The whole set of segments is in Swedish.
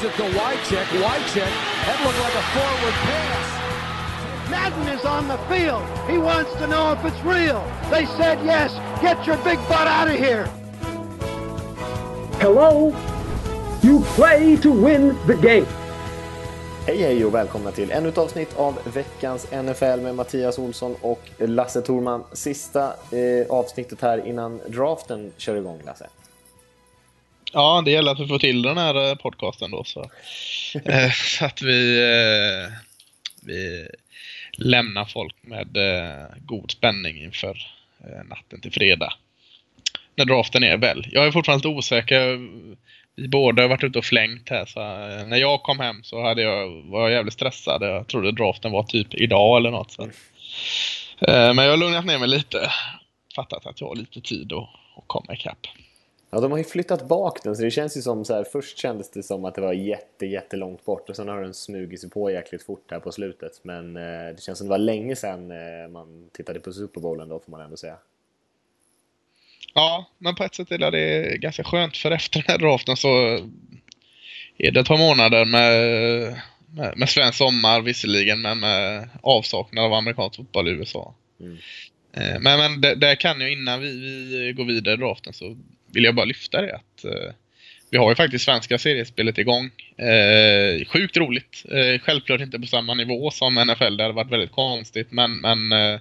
Gives it to Wycheck. Wycheck. That looked like a forward pass. Madden is on the field. He wants to know if it's real. They said yes. Get your big butt out of here. Hello? You play to win the game. Hej hej och välkomna till ännu ett avsnitt av veckans NFL med Mattias Olsson och Lasse Thorman. Sista eh, avsnittet här innan draften kör igång, Lasse. Ja, det gäller att vi får till den här eh, podcasten då. Så, eh, så att vi, eh, vi lämnar folk med god spänning inför natten till fredag. När draften är väl. Jag är fortfarande lite osäker. Vi båda har varit ute och flängt här. Så, när jag kom hem så hade jag, var jag jävligt stressad. Jag trodde draften var typ idag eller något. Så. Men jag har lugnat ner mig lite. Fattat att jag har lite tid att, att komma ikapp. Ja, de har ju flyttat bak den, så det känns ju som så här, först kändes det som att det var jätte, jättelångt bort och sen har den smugit sig på jäkligt fort här på slutet. Men eh, det känns som det var länge sedan eh, man tittade på Super Bowlen då, får man ändå säga. Ja, men på ett sätt är det ganska skönt för efter den här draften så är det ett par månader med, med, med svensk sommar visserligen, men med avsaknad av amerikansk fotboll i USA. Mm. Eh, men, men det, det, kan ju innan vi, vi går vidare i draften så vill jag bara lyfta det att eh, vi har ju faktiskt svenska seriespelet igång. Eh, sjukt roligt. Eh, självklart inte på samma nivå som NFL. Det hade varit väldigt konstigt men, men eh,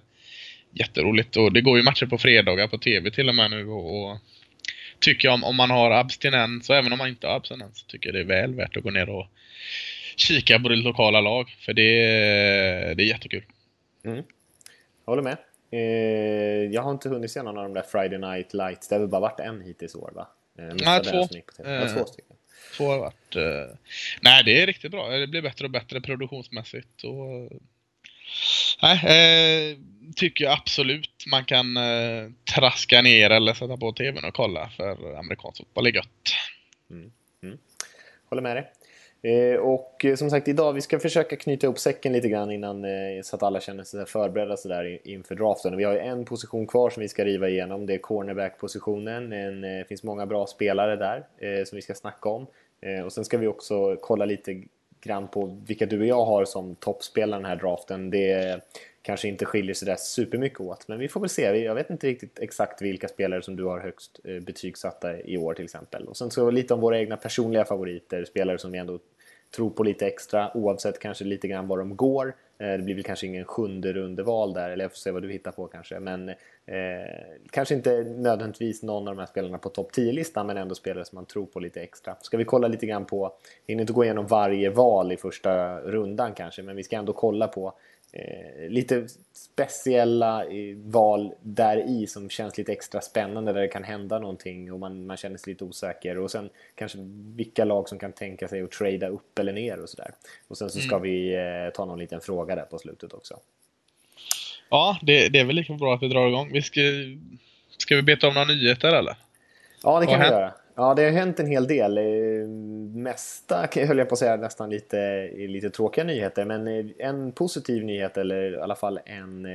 jätteroligt. Och det går ju matcher på fredagar på tv till och med nu. Och, och tycker jag om, om man har abstinens och även om man inte har abstinens så tycker jag det är väl värt att gå ner och kika på det lokala lag. För det, det är jättekul. Mm. Jag håller med. Eh, jag har inte hunnit se någon av de där Friday Night Lights. Det har väl bara varit en hittills år va? Eh, nej, två. Ja, två stycken. Två har varit... Eh... Nej, det är riktigt bra. Det blir bättre och bättre produktionsmässigt. Och... Nej, eh, tycker jag absolut man kan eh, traska ner eller sätta på tvn och kolla för amerikansk fotboll är gött. Mm. Mm. Håller med dig. Eh, och eh, som sagt idag, vi ska försöka knyta ihop säcken lite grann innan eh, så att alla känner sig förberedda sådär inför draften. Vi har ju en position kvar som vi ska riva igenom, det är cornerback-positionen. Det finns många bra spelare där som vi ska snacka om. Och sen ska vi också kolla lite grann på vilka du och jag har som toppspelare den här draften. Det kanske inte skiljer sig där supermycket åt, men vi får väl se. Jag vet inte riktigt exakt vilka spelare som du har högst eh, betygsatta i år till exempel. Och sen så lite om våra egna personliga favoriter, spelare som vi ändå tror på lite extra oavsett kanske lite grann var de går. Eh, det blir väl kanske ingen sjunde rundeval där, eller jag får se vad du hittar på kanske. Men eh, kanske inte nödvändigtvis någon av de här spelarna på topp 10-listan, men ändå spelare som man tror på lite extra. Ska vi kolla lite grann på, hinner inte gå igenom varje val i första rundan kanske, men vi ska ändå kolla på eh, lite speciella eh, val där i som känns lite extra spännande där det kan hända någonting och man, man känner sig lite osäker och sen kanske vilka lag som kan tänka sig att trada upp eller ner och sådär. Och sen så ska mm. vi eh, ta någon liten fråga där på slutet också. Ja, det, det är väl lika bra att vi drar igång. Vi ska, ska vi beta om några nyheter eller? Ja, det kan vi göra. Ja, det har hänt en hel del. Eh, mesta höll jag på att säga nästan lite, eh, lite tråkiga nyheter. Men eh, en positiv nyhet, eller i alla fall en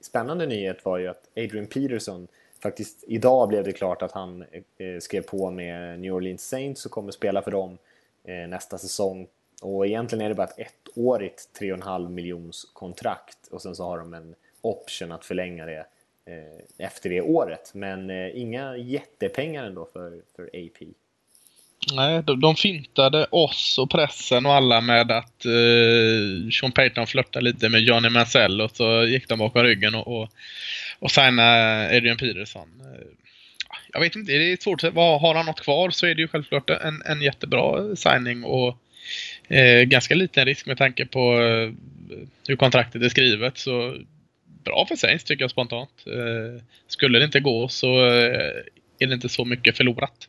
spännande nyhet var ju att Adrian Peterson faktiskt idag blev det klart att han skrev på med New Orleans Saints och kommer spela för dem nästa säsong. Och egentligen är det bara ett ettårigt 3,5 miljons kontrakt och sen så har de en option att förlänga det Eh, efter det året. Men eh, inga jättepengar ändå för, för AP. Nej, de, de fintade oss och pressen och alla med att eh, Sean Payton flörtade lite med Johnny Mansell och så gick de bakom ryggen och, och, och signade Adrian Peterson. Eh, jag vet inte, det är svårt. Har han något kvar så är det ju självklart en, en jättebra signing och eh, ganska liten risk med tanke på eh, hur kontraktet är skrivet. Så bra för Saints tycker jag spontant. Eh, skulle det inte gå så eh, är det inte så mycket förlorat.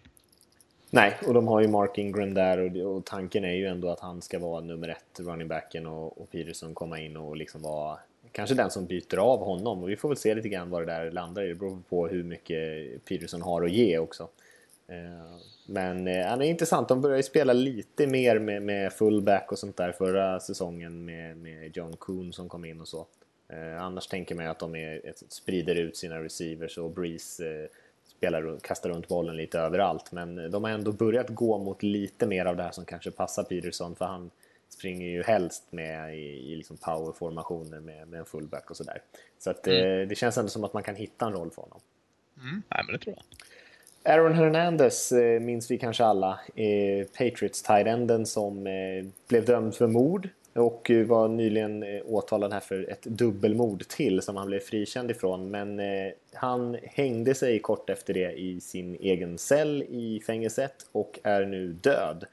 Nej, och de har ju Mark Ingram där och, och, tanken är ju ändå att han ska vara nummer ett, running backen och, och Peterson komma in och liksom vara kanske den som byter av honom. Och vi får väl se lite grann vad det där landar i. Det beror på hur mycket Peterson har att ge också. Eh, men eh, han det är intressant, de börjar ju spela lite mer med, med fullback och sånt där förra säsongen med, med John Kuhn som kom in och så. Eh, annars tänker man att de är, sprider ut sina receivers och Breeze eh, spelar, kastar runt bollen lite överallt. Men de har ändå börjat gå mot lite mer av det här som kanske passar Peterson, för han springer ju helst med i, i liksom powerformationer med, med en fullback och sådär. Så att mm. eh, det känns ändå som att man kan hitta en roll för honom. Mm. Nej, men det tror jag. Aaron Hernandez eh, minns vi kanske alla, Patriots tight som eh, blev dömd för mord och eh, var nyligen eh, åtalad här för ett dubbelmord till som han blev frikänd ifrån. Men eh, han hängde sig kort efter det i sin egen cell i fängelset och är nu död.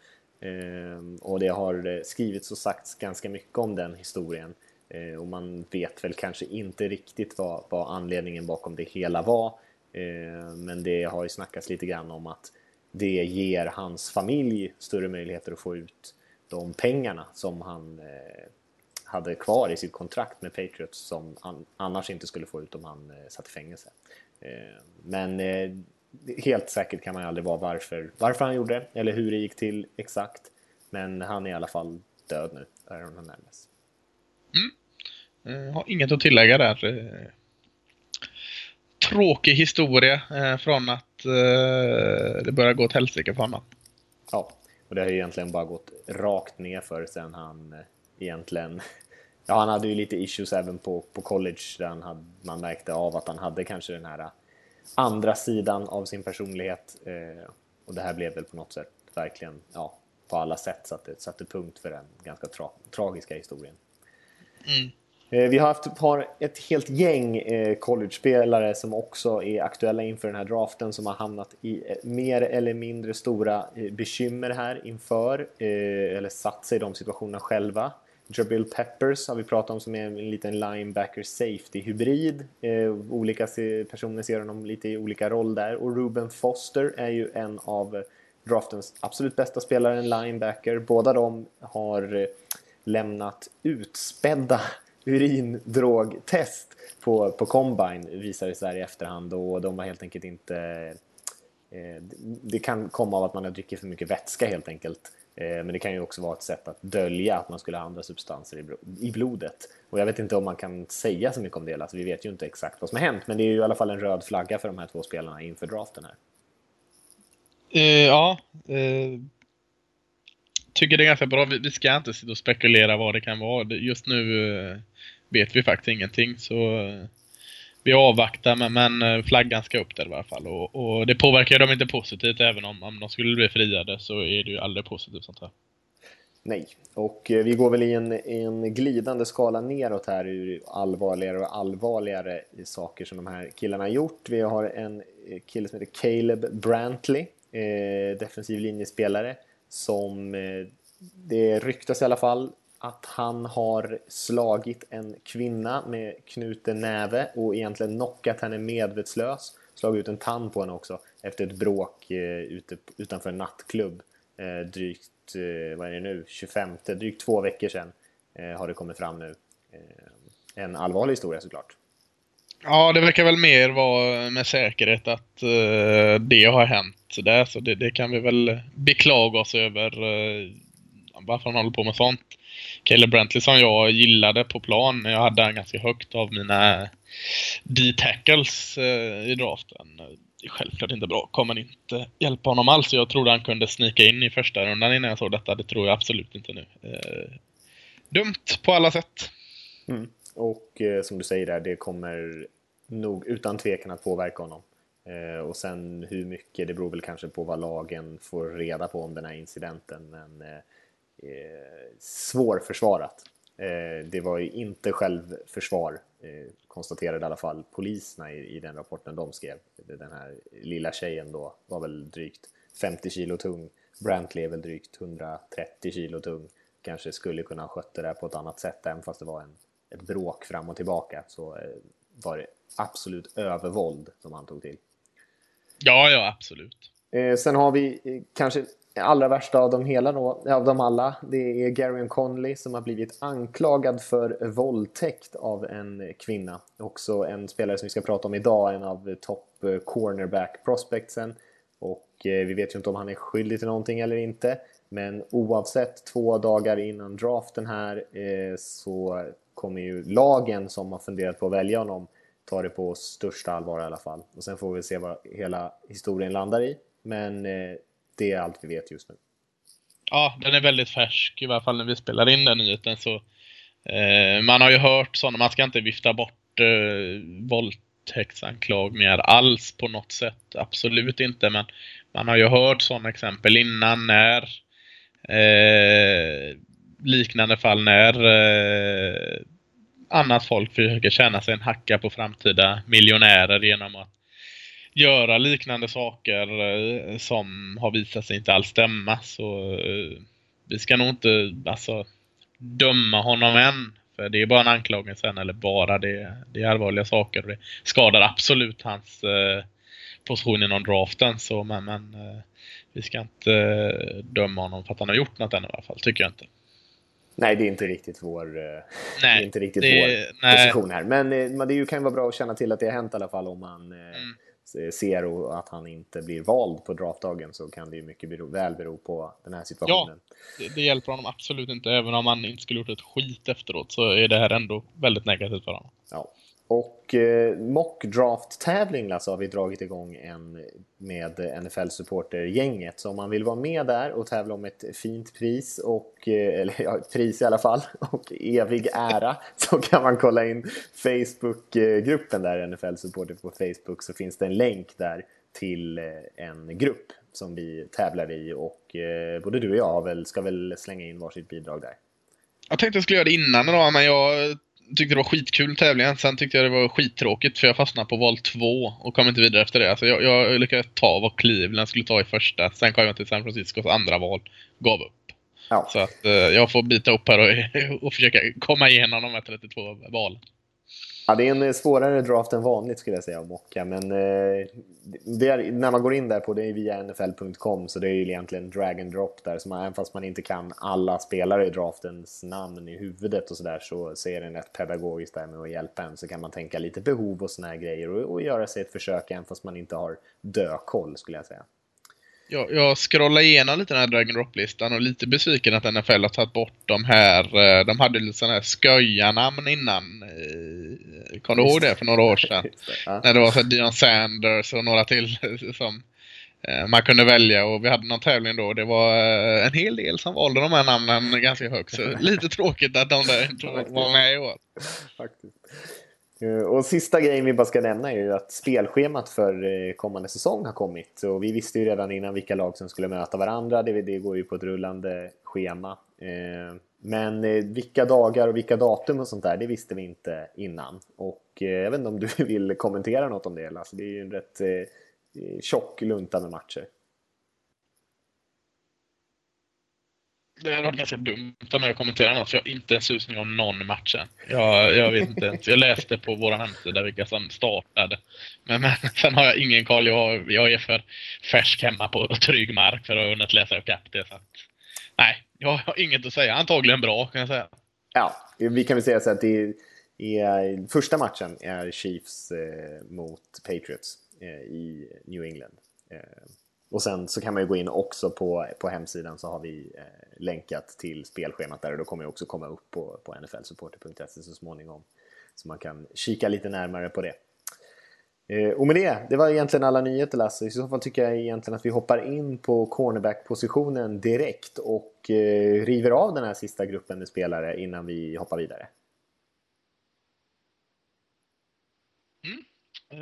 Och det har skrivits och sagts ganska mycket om den historien. Och man vet väl kanske inte riktigt vad, vad anledningen bakom det hela var. Men det har ju snackats lite grann om att det ger hans familj större möjligheter att få ut de pengarna som han eh, hade kvar i sitt kontrakt med Patriots som han annars inte skulle få ut om han eh, satt i fängelse. Eh, men helt säkert kan man aldrig vara varför, varför han gjorde det eller hur det gick till exakt. Men han är i alla fall död nu, Aaron Hernandez. Mm. Har inget att tillägga där. Tråkig historia från att det börjar gå åt helsike för honom. Ja, och det har ju egentligen bara gått rakt ner för sen han eh, egentligen... Ja, han hade ju lite issues även på, på college där han hade, man märkte av att han hade kanske den här eh, andra sidan av sin personlighet. Eh, och det här blev väl på något sätt verkligen, ja, på alla sätt satte, satte punkt för den ganska tra tragiska historien. Mm. Eh, vi har haft ett, ett helt gäng eh, college-spelare som också är aktuella inför den här draften som har hamnat i eh, mer eller mindre stora bekymmer här inför, eller satt sig i de situationerna själva. Jabril Peppers har vi pratat om som är en liten linebacker safety-hybrid. olika personer ser honom lite i olika roll där. Och Ruben Foster är ju en av draftens absolut bästa spelare, en linebacker. Båda de har lämnat utspädda urindrogtest på, på Combine visade sig i efterhand och de var helt enkelt inte... Eh, det kan komma av att man har druckit för mycket vätska helt enkelt. Eh, men det kan ju också vara ett sätt att dölja att man skulle ha andra substanser i, i blodet. Och jag vet inte om man kan säga så mycket om det, alltså vi vet ju inte exakt vad som har hänt, men det är ju i alla fall en röd flagga för de här två spelarna inför draften här. Uh, ja, uh, tycker det är ganska bra. Vi, vi ska inte sitta och spekulera vad det kan vara. Just nu uh, vet vi faktiskt ingenting. Så eh, vi avvaktar, men, men eh, flaggan ska upp där i alla fall. Och, och det påverkar dem inte positivt, även om, om de skulle bli friade så är det ju aldrig positivt sånt här. Nej, och eh, vi går väl i en, en glidande skala neråt här ur allvarligare och allvarligare saker som de här killarna har gjort. Vi har en kille som heter Caleb Brantley, eh, defensiv linjespelare, som eh, det ryktas i alla fall att han har slagit en kvinna med knuten näve och egentligen knockat henne medvetslös. Slagit ut en tand på henne också efter ett bråk eh, ute, utanför en nattklubb. Eh, drygt, eh, vad är det nu, 25, drygt två veckor sedan har det kommit fram nu. En allvarlig historia såklart. Ja, det verkar väl mer vara med säkerhet att uh, det har hänt där, så det, det, kan vi väl beklaga oss över uh, varför han håller på med sånt. Caleb Brantley som jag gillade på plan. Jag hade han ganska högt av mina D-tackles eh, i draften. Det är självklart inte bra. Kommer inte hjälpa honom alls. Jag trodde han kunde snika in i första rundan innan jag såg detta. Det tror jag absolut inte nu. Eh, dumt på alla sätt. Mm. Och eh, som du säger där, det kommer nog utan tvekan att påverka honom. Eh, och sen hur mycket, det beror väl kanske på vad lagen får reda på om den här incidenten. Men eh, eh, svårförsvarat. Eh, det var ju inte självförsvar, eh, konstaterade i alla fall poliserna i, i den rapporten de skrev. Den här lilla tjejen då var väl drygt 50 kilo tung. Brantley är väl drygt 130 kilo tung. Kanske skulle kunna ha skött det där på ett annat sätt, även fast det var en, ett bråk fram och tillbaka så eh, var det absolut övervåld som han tog till. Ja, ja, absolut. Eh, sen har vi eh, kanske allra värsta av dem, hela då, av dem alla, det är Gary Conley som har blivit anklagad för våldtäkt av en kvinna. Också en spelare som vi ska prata om idag, en av topp eh, cornerback prospectsen. Och eh, vi vet ju inte om han är skyldig till någonting eller inte. Men oavsett, två dagar innan draften här eh, så kommer ju lagen som har funderat på att välja honom ta det på största allvar i alla fall. Och sen får vi se vad hela historien landar i. Men det är allt vi vet just nu. Ja, den är väldigt färsk, i varje fall när vi spelar in den nyheten. Så, eh, man har ju hört sådana, man ska inte vifta bort eh, våldtäktsanklagningar alls på något sätt. Absolut inte, men man har ju hört sådana exempel innan när eh, liknande fall när eh, annat folk försöker tjäna sig en hacka på framtida miljonärer genom att göra liknande saker eh, som har visat sig inte alls stämma. Så eh, vi ska nog inte alltså, döma honom än. För det är bara en anklagelse än, eller bara det, det är allvarliga saker. Det skadar absolut hans eh, position inom draften. Så, men, men eh, vi ska inte eh, döma honom för att han har gjort något än i alla fall, tycker jag inte. Nej, det är inte riktigt vår, nej, inte riktigt det, vår nej. position här. Men, men det kan ju vara bra att känna till att det har hänt i alla fall om man mm ser att han inte blir vald på draftdagen så kan det ju mycket bero, väl bero på den här situationen. Ja, det, det, hjälper honom absolut inte. Även om han inte skulle gjort ett skit efteråt så är det här ändå väldigt negativt för honom. Ja. Och eh, mockdraft-tävling alltså, har vi dragit igång en med NFL-supportergänget. Så om man vill vara med där och tävla om ett fint pris, och, eh, eller ja, pris i alla fall, och evig ära så kan man kolla in Facebook-gruppen där, NFL-supporter på Facebook, så finns det en länk där till eh, en grupp som vi tävlar i och eh, både du och jag väl, ska väl slänga in varsitt bidrag där. Jag tänkte jag skulle göra det innan idag, men jag tyckte det var skitkul tävlingen. Sen tyckte jag det var skittråkigt för jag fastnade på val två och kom inte vidare efter det. Alltså jag, jag lyckades ta vad Cleveland skulle ta i första. Sen kom jag till San Franciscos andra val. Gav upp. Ja. Så att eh, jag får bita upp här och, och försöka komma igenom de här 32 valen. Ja, det är en eh, svårare draft än vanligt skulle jag säga att mocka, men eh, är, när man går in där på det är via nfl.com så det är ju egentligen drag and drop där, så man, även fast man inte kan alla spelare i draftens namn i huvudet och sådär så, ser är den rätt pedagogiskt där med att hjälpa en så kan man tänka lite behov och såna här grejer och, och göra sig ett försök även fast man inte har dökoll skulle jag säga jag, jag scrollade igenom lite den här drag drop-listan och lite besviken att NFL har tagit bort de här. Eh, de hade lite sådana här sköjarnamn innan. i Kommer du ihåg det för några år sedan? ja. När det var så Dion Sanders och några till som eh, man kunde välja och vi hade någon tävling då. Det var en hel del som valde de här namnen ganska högt. Så lite tråkigt att de där inte var med i år. Faktiskt. Eh, och sista grejen vi bara ska nämna är ju att spelschemat för eh, kommande säsong har kommit. Och vi visste ju redan innan vilka lag som skulle möta varandra. Det, det går ju på ett rullande schema. Eh, men vilka dagar och vilka datum och sånt där, det visste vi inte innan. Och eh, jag vet inte om du vill kommentera något om det? Alltså, det är ju en rätt eh, eh, tjock lunta med matcher. det hade varit ganska dumt om jag kommenterade något för jag har inte en susning om någon matchen. Jag, jag vet inte ens. Jag läste på vår hemsida vilka som startade. Men, men sen har jag ingen koll. Jag, jag är för färsk hemma på trygg mark för att ha hunnit läsa upp det. Så att, nej, jag har inget att säga. Antagligen bra kan jag säga. Ja, vi kan väl säga så att det är, första matchen är Chiefs eh, mot Patriots eh, i New England. Eh, och sen så kan man ju gå in också på, på hemsidan så har vi eh, länkat till spelschemat där och då kommer jag också komma upp på, på nflsupporter.se så småningom. Så man kan kika lite närmare på det. Eh, och med det, det var egentligen alla nyheter Lasse. I så fall tycker jag egentligen att vi hoppar in på cornerback-positionen direkt och eh, river av den här sista gruppen med spelare innan vi hoppar vidare. Mm.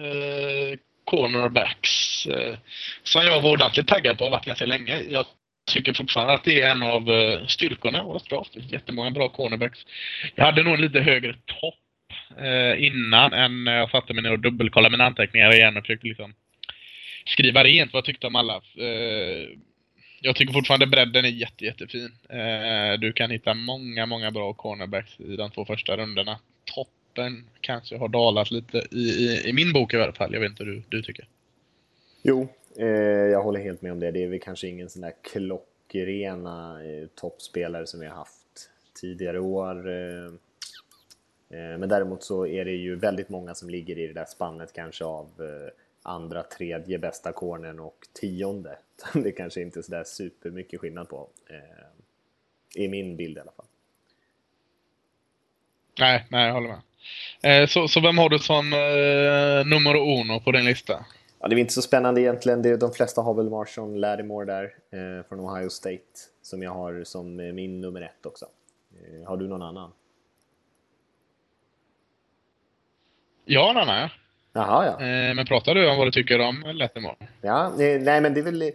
Eh, cornerbacks eh, som jag var ordentligt taggad på och varit ganska länge. Jag tycker fortfarande att det är en av eh, styrkorna i årets draft. Jättemånga bra cornerbacks. Jag hade nog en lite högre topp eh, innan än när jag satte mig ner och dubbelkollade mina anteckningar igen och försökte liksom skriva rent vad jag tyckte om alla. Eh, jag tycker fortfarande bredden är jätte, jättefin. Eh, du kan hitta många, många bra cornerbacks i de två första rundorna. Toppen kanske har dalat lite i, i, i min bok i alla fall. Jag vet inte hur du, du tycker. Jo, Eh, jag håller helt med om det. Det är väl kanske ingen sån där klockrena eh, toppspelare som vi har haft tidigare år. Eh, men däremot så är det ju väldigt många som ligger i det där spannet kanske av andra, tredje bästa cornern och tionde. Det kanske inte är sådär supermycket skillnad på. I min bild i alla fall. Nej, nej jag håller med. Eh, så, så vem har du som eh, nummer uno på din lista? Ja, det är inte så spännande egentligen. Det, de flesta har väl Marshall Lattimore där eh, från Ohio State som jag har som eh, min nummer ett också. Eh, har du någon annan? Ja, en annan ja. Jaha, ja. Eh, men pratar du om vad du tycker om Lattimore? Ja, nej, nej men det är väl...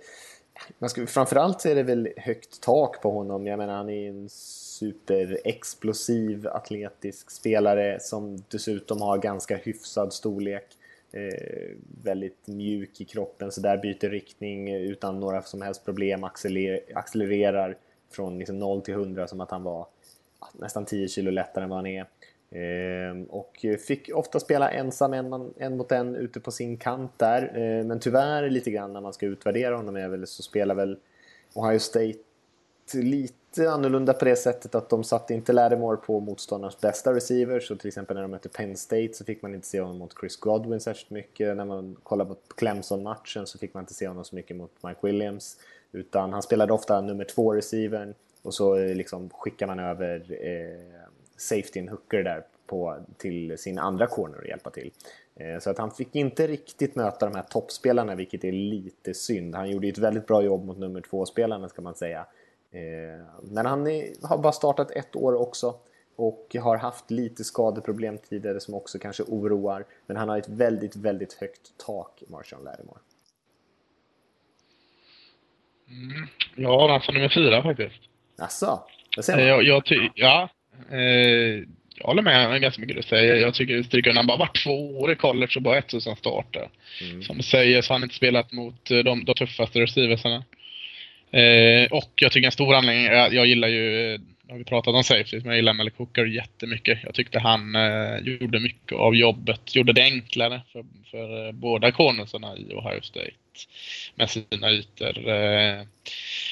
Man ska, framförallt är det väl högt tak på honom. Jag menar, han är en superexplosiv atletisk spelare som dessutom har ganska hyfsad storlek. Eh, väldigt mjuk i kroppen, så där byter riktning utan några som helst problem, accelerer, accelererar från liksom 0 till 100 som att han var nästan 10 kilo lättare än vad han är. Ehm, och fick ofta spela ensam en, en mot en ute på sin kant där. Ehm, men tyvärr lite grann när man ska utvärdera honom är väl, så spelar väl Ohio State lite annorlunda på det sättet att de satte inte Lattimore på motståndarnas bästa receivers. Så till exempel när de mötte Penn State så fick man inte se honom mot Chris Godwin särskilt mycket. När man kollade på Clemson-matchen så fick man inte se honom så mycket mot Mike Williams. Utan han spelade ofta nummer två receivern och så eh, liksom skickar man över eh, safetyn hooker där på, till sin andra corner och hjälpa till. Eh, så att han fick inte riktigt möta de här toppspelarna, vilket är lite synd. Han gjorde ju ett väldigt bra jobb mot nummer två-spelarna, ska man säga. Eh, men han är, har bara startat ett år också och har haft lite skadeproblem tidigare som också kanske oroar. Men han har ett väldigt, väldigt högt tak, Marshall Lattimore. Mm. Ja, han som nummer fyra faktiskt. Jaså? Vad säger man? Jag, jag ty- ja, eh, jag håller med ganska mycket du säger. Jag tycker stryker han bara varit två år i college och bara ett sedan startar. Mm. Som du säger så har han inte spelat mot de, de tuffaste receiversarna. Eh, och jag tycker en stor anledning, jag, jag gillar ju, eh, har vi pratat om safety, men jag gillar Malik Hooker jättemycket. Jag tyckte han eh, gjorde mycket av jobbet, gjorde det enklare för, för eh, båda cornersarna i Ohio State med sina ytor. Eh.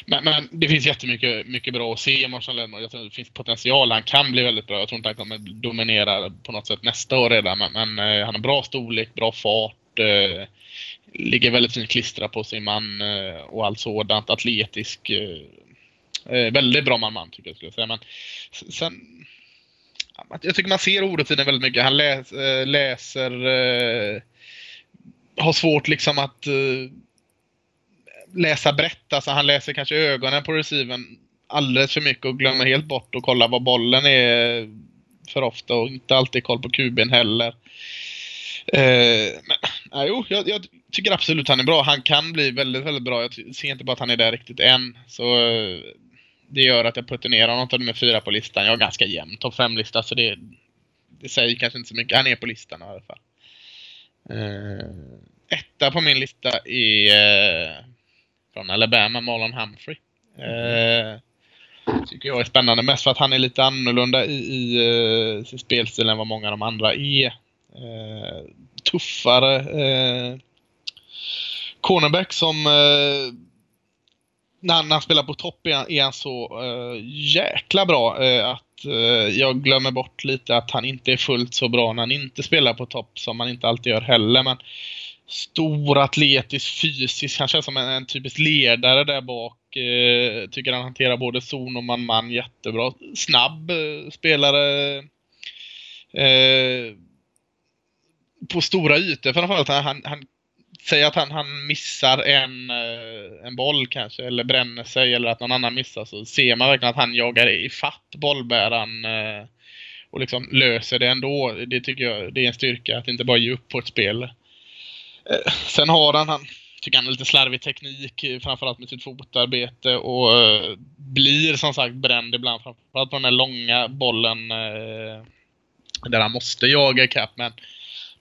Men, men, det finns jättemycket mycket bra att se i Marshall Lennon. Jag tror det finns potential. Han kan bli väldigt bra. Jag tror inte han kommer dominera på något sätt nästa år redan. Men, men eh, han har bra storlek, bra fart eh, ligger väldigt fint klistra på sin man eh, och allt sådant. Atletisk. Eh, Eh, väldigt bra man-man tycker jag skulle säga. Men sen, jag tycker man ser orutinen väldigt mycket. Han läs, eh, läser, eh, har svårt liksom att eh, läsa brett. Alltså han läser kanske ögonen på receiven alldeles för mycket och glömmer helt bort att kolla var bollen är för ofta och inte alltid koll på kuben heller. Eh, men, ja, jo, jag, jag, tycker absolut han är bra. Han kan bli väldigt, väldigt bra. Jag ser inte bara att han är där riktigt än. Så eh, det gör att jag puttar ner honom till nummer fyra på listan. Jag har ganska jämn topp fem lista så det, det säger kanske inte så mycket. Han är på listan i alla fall. Uh, etta på min lista är uh, från Alabama, Marlon Humphrey. Uh, tycker jag är spännande. Mest för att han är lite annorlunda i, i uh, sin spelstil än vad många av de andra är. Tuffare uh, cornerback som när, han, när han spelar på topp är han, är han så uh, jäkla bra uh, att uh, jag glömmer bort lite att han inte är fullt så bra när han inte spelar på topp som han inte alltid gör heller. Men stor, atletisk, fysisk. Han känns som en, en typisk ledare där bak. Tycker han hanterar både zon och man-man jättebra. Snabb spelare. På stora ytor framförallt. Han, han Säg att han, han missar en, eh, en boll kanske eller bränner sig eller att någon annan missar så ser man verkligen att han jagar i fatt bollbäraren eh, och liksom löser det ändå. Det tycker jag det är en styrka att inte bara ge upp på ett spel. Eh, sen har han, han tycker han har lite slarvig teknik framförallt med sitt fotarbete och blir som sagt bränd ibland framförallt på den här långa bollen där han måste jaga ikapp men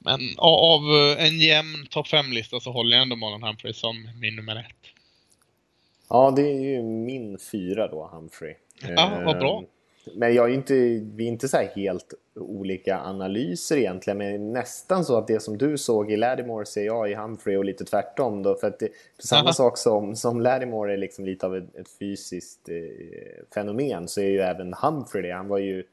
men av en jämn topp 5-lista så håller jag ändå Marlon Humphrey som min nummer ett. Ja, det är ju min fyra då, Humphrey. Ja, vad bra. Ehm, men jag är inte, vi är inte så helt olika analyser egentligen, men nästan så att det som du såg i Lattimore ser jag i Humphrey och lite tvärtom. Då, för att det, för samma Aha. sak som, som Lattimore är liksom lite av ett, ett fysiskt eh, fenomen så är ju även Humphrey det. Han var ju eh,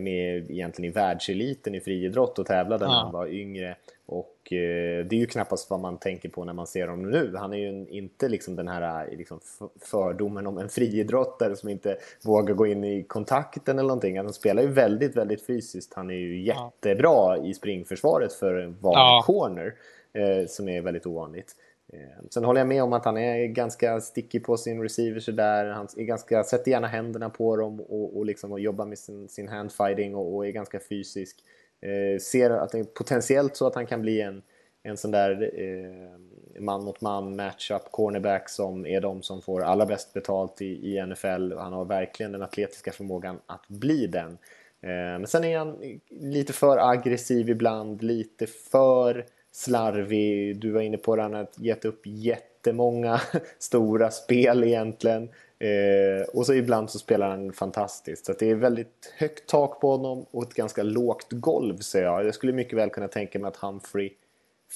med egentligen i världseliten i friidrott och tävlade Ja. när han var yngre. Och eh, det är ju knappast vad man tänker på när man ser honom nu. Han är ju inte liksom den här eh, liksom fördomen om en friidrottare som inte vågar gå in i kontakten eller någonting. Han spelar ju väldigt, väldigt fysiskt. Han är ju Ja. jättebra i springförsvaret för en vanlig Ja. corner, eh, som är väldigt ovanligt. Eh, sen håller jag med om att han är ganska sticky på sin receiver sådär. Han är ganska, sätter gärna händerna på dem och, och, liksom, och jobbar med sin, sin handfighting och, och är ganska fysisk. Eh, ser att det är potentiellt så att han kan bli en, en sån där eh, man mot man matchup cornerback som är de som får allra bäst betalt i, i NFL. Han har verkligen den atletiska förmågan att bli den. Eh, men sen är han lite för aggressiv ibland, lite för slarvig. Du var inne på det, han har gett upp jättemånga stora spel egentligen. Eh, och så ibland så spelar han fantastiskt. Så att det är väldigt högt tak på honom och ett ganska lågt golv ser jag. Jag skulle mycket väl kunna tänka mig att Humphrey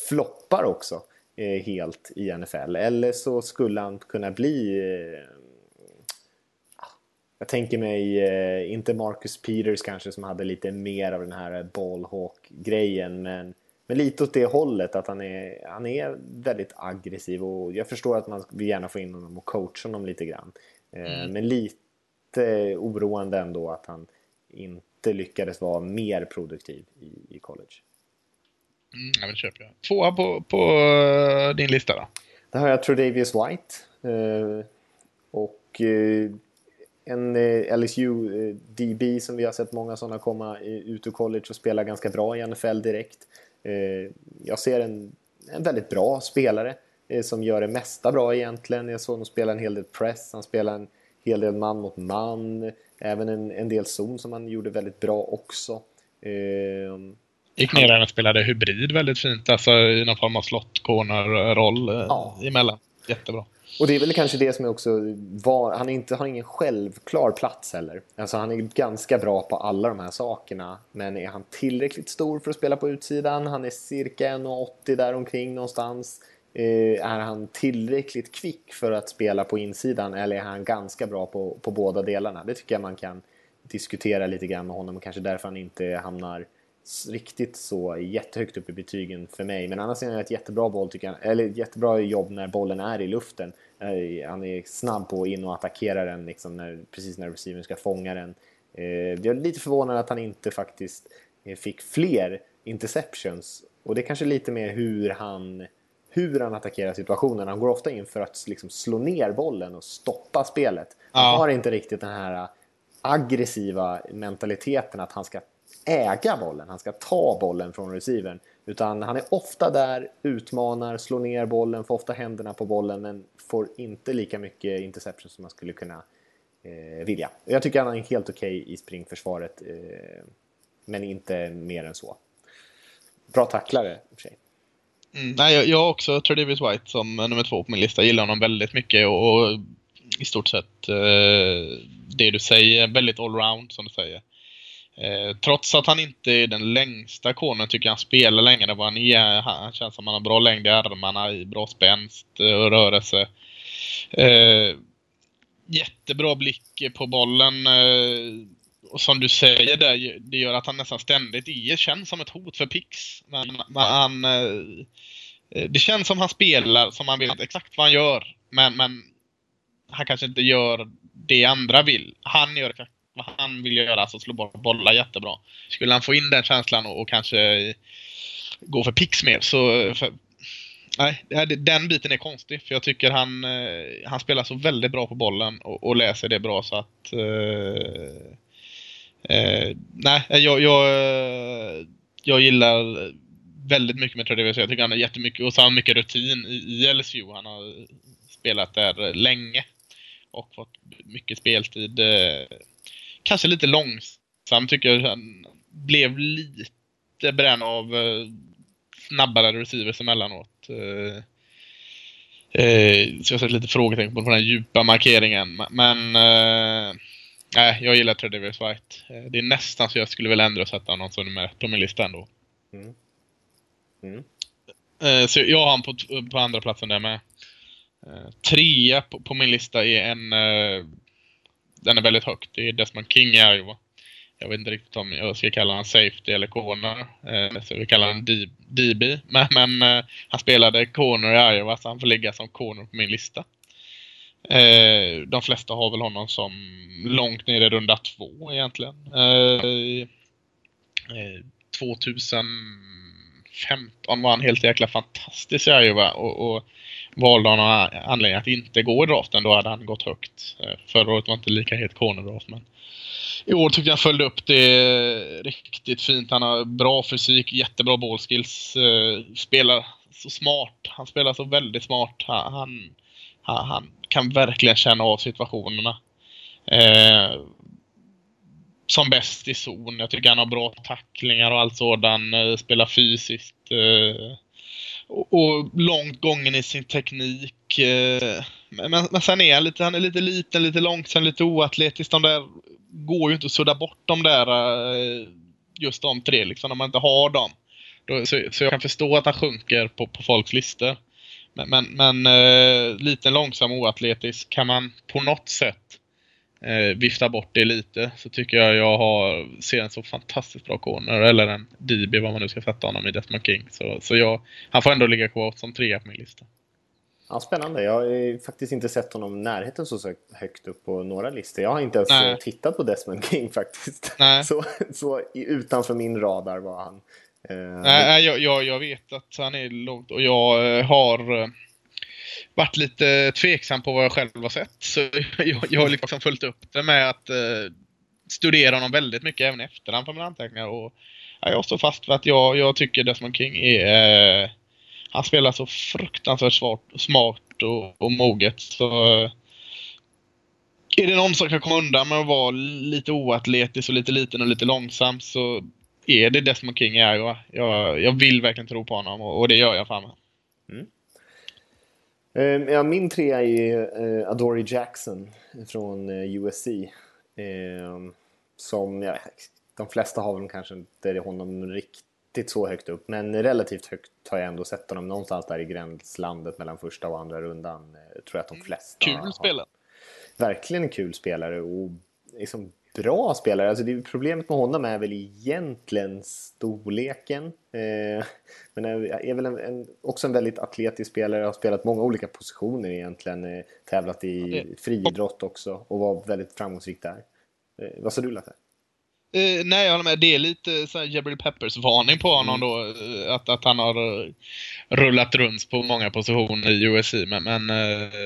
floppar också eh, helt i NFL. Eller så skulle han kunna bli eh, ah, jag tänker mig, eh, inte Marcus Peters kanske som hade lite mer av den här ballhawk-grejen, men, men lite åt det hållet att han är, han är väldigt aggressiv och jag förstår att man vill gärna få in honom och coacha honom lite grann. Eh, Men lite oroande ändå att han inte lyckades vara mer produktiv i, i college. Mm, ja, men det köper jag. Tvåa på, på eh, din lista då? Där har jag Tredavious White. Eh, och en LSU DB som vi har sett många sådana komma ut ur college och spela ganska bra i NFL direkt. Eh, jag ser en, en väldigt bra spelare eh, som gör det mesta bra egentligen. Jag såg honom spela en hel del press, han spelar en hel del man mot man. Även en, en del zon som han gjorde väldigt bra också. Eh, Gick ner där och spelade hybrid väldigt fint. Alltså i någon form av slott corner-roll eh, Ja. emellan. Jättebra. Och det är väl kanske det som är också var, han inte, har ingen självklar plats heller. Alltså han är ganska bra på alla de här sakerna. Men är han tillräckligt stor för att spela på utsidan? Han är cirka 1,80 där omkring någonstans. Eh, är han tillräckligt kvick för att spela på insidan eller är han ganska bra på, på båda delarna? Det tycker jag man kan diskutera lite grann med honom och kanske därför han inte hamnar riktigt så jättehögt upp i betygen för mig. Men annars är han ett jättebra, boll, tycker jag, eller ett jättebra jobb när bollen är i luften. Eh, Han är snabb på att in och attackera den liksom när, precis när receivern ska fånga den. Eh, Jag är lite förvånad att han inte faktiskt eh, fick fler interceptions. Och det är kanske lite mer hur han, hur han attackerar situationen. Han går ofta in för att liksom slå ner bollen och stoppa spelet. Han Ja. har inte riktigt den här aggressiva mentaliteten att han ska äga bollen, han ska ta bollen från receivern. Utan han är ofta där, utmanar, slår ner bollen, får ofta händerna på bollen men får inte lika mycket interception som man skulle kunna eh, vilja. Jag tycker han är helt okej i springförsvaret, eh, men inte mer än så. Bra tacklare i och för sig. Mm. Nej, jag, jag har också Tredavious White som nummer två på min lista. Gillar honom väldigt mycket och, och i stort sett eh, det du säger, väldigt allround som du säger. Eh, trots att han inte är den längsta konen tycker jag han spelar längre än vad han är. Han, känns som att han har bra längd i armarna, i bra spänst eh, och rörelse. Eh, jättebra blick på bollen. Eh, och som du säger där, det gör att han nästan ständigt är, känns som ett hot för Pix. Men, men han, eh, eh, det känns som han spelar som han vet exakt vad han gör. Men, men han kanske inte gör det andra vill. Han gör exakt vad han vill göra, alltså slå bort bollar jättebra. Skulle han få in den känslan och, och kanske gå för Pix mer så... För, nej, den biten är konstig. För jag tycker han, eh, han spelar så väldigt bra på bollen och, och läser det bra så att... Eh, eh, nej, eh, jag, jag, jag gillar väldigt mycket med Tredavious. Jag tycker han har jättemycket, och så har han mycket rutin i, i LSU. Han har spelat där länge och fått mycket speltid. Eh, Kanske lite långsam tycker jag. Han blev lite bränd av eh, snabbare receivers emellanåt. Eh, eh, så jag sett lite frågetecken på den här djupa markeringen. Men eh, nej, jag gillar Tredavious White. Eh, det är nästan så jag skulle vilja ändra och sätta honom som nummer ett på min lista ändå. Mm. Mm. Eh, Så jag har han på, på andra platsen där med. Eh, Trea på, på min lista är en... Den är väldigt högt. Det är Desmond King i Iowa. jag vet inte riktigt om jag ska kalla honom safety eller corner. Eh, så vi kallar honom DB. Men, men eh, han spelade corner i Iowa så han får ligga som corner på min lista. Eh, de flesta har väl honom som långt ner i runda två egentligen. Eh, eh 2015 var han helt jäkla fantastisk i Iowa och, och valde han anledning att inte gå i draften, då hade han gått högt. Eh, förra året var inte lika het corner draft, men i år tyckte jag han följde upp det riktigt fint. Han har bra fysik, jättebra bollskills, eh, spelar så smart. Han spelar så väldigt smart. Han, han, han kan verkligen känna av situationerna. Eh, som bäst i zon. Jag tycker han har bra tacklingar och allt sådant. Eh, spelar fysiskt. Eh, och, och, långt gången i sin teknik. Eh, men, men sen är han lite, han är lite liten, lite långsam, lite oatletisk. De där går ju inte att sudda bort de där, eh, just de tre liksom, om man inte har dem. Då, så, så, jag kan förstå att han sjunker på, på folks listor. Men, men, men eh, liten långsam oatletisk kan man på något sätt eh, vifta bort det lite så tycker jag jag har, ser en så fantastiskt bra corner eller en DB vad man nu ska sätta honom i Desmond King. Så, så jag, han får ändå ligga kvar som trea på min lista. Ja, spännande. Jag har faktiskt inte sett honom i närheten så högt upp på några listor. Jag har inte ens Nej. tittat på Desmond King faktiskt. Nej. Så, så utanför min radar var han. Eh, Nej, jag, jag, jag, vet att han är lågt och jag eh, har eh, varit lite tveksam på vad jag själv har sett. Så jag, jag har liksom följt upp det med att eh, studera honom väldigt mycket även efterhand på mina anteckningar. Och, ja, jag står fast vid att jag, jag tycker Desmond King är... Eh, han spelar så fruktansvärt svart, smart och, och moget. Så, eh, är det någon som kan komma undan med att vara lite oatletisk och lite liten och lite långsam så är det Desmond King är jag. Jag, jag vill verkligen tro på honom och, och det gör jag fan med. Mm. Uh, ja, min trea är uh, Adoree Jackson från eh, USC. Uh, som, ja, de flesta har väl kanske inte honom riktigt så högt upp, men relativt högt har jag ändå sett honom någonstans där i gränslandet mellan första och andra rundan. Uh, tror jag att de flesta Kul spelare. Verkligen en kul spelare och liksom bra spelare. Alltså det, problemet med honom är väl egentligen storleken. Eh, men är, är väl en, en, också en väldigt atletisk spelare. Har spelat många olika positioner egentligen. Eh, tävlat i friidrott också och var väldigt framgångsrik där. Eh, vad sa du Lasse? Uh, nej, jag håller med. Det är lite så Jabril Peppers-varning på honom mm. då. Uh, att, att han har rullat runt på många positioner i USC. Men, men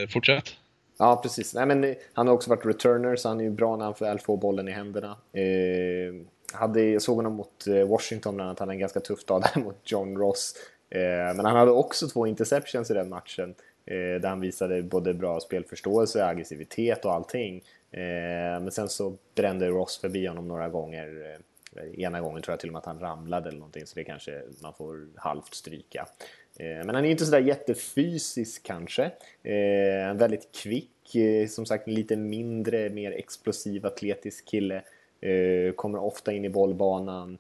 fortsätt. Ja, precis. Nej, men eh, han har också varit returner, så han är ju bra när han väl får bollen i händerna. Eh, hade, jag såg honom mot eh, Washington bland annat, han hade en ganska tuff dag där mot John Ross. Eh, men han hade också två interceptions i den matchen. Eh, där han visade både bra spelförståelse, aggressivitet och allting. Eh, men sen så brände Ross förbi honom några gånger. Eh, ena gången tror jag till och med att han ramlade eller någonting, så det kanske man får halvt stryka. Eh, men han är inte sådär jättefysisk kanske. Eh, väldigt kvick, eh, som sagt lite mindre, mer explosiv atletisk kille. Kommer ofta in i bollbanan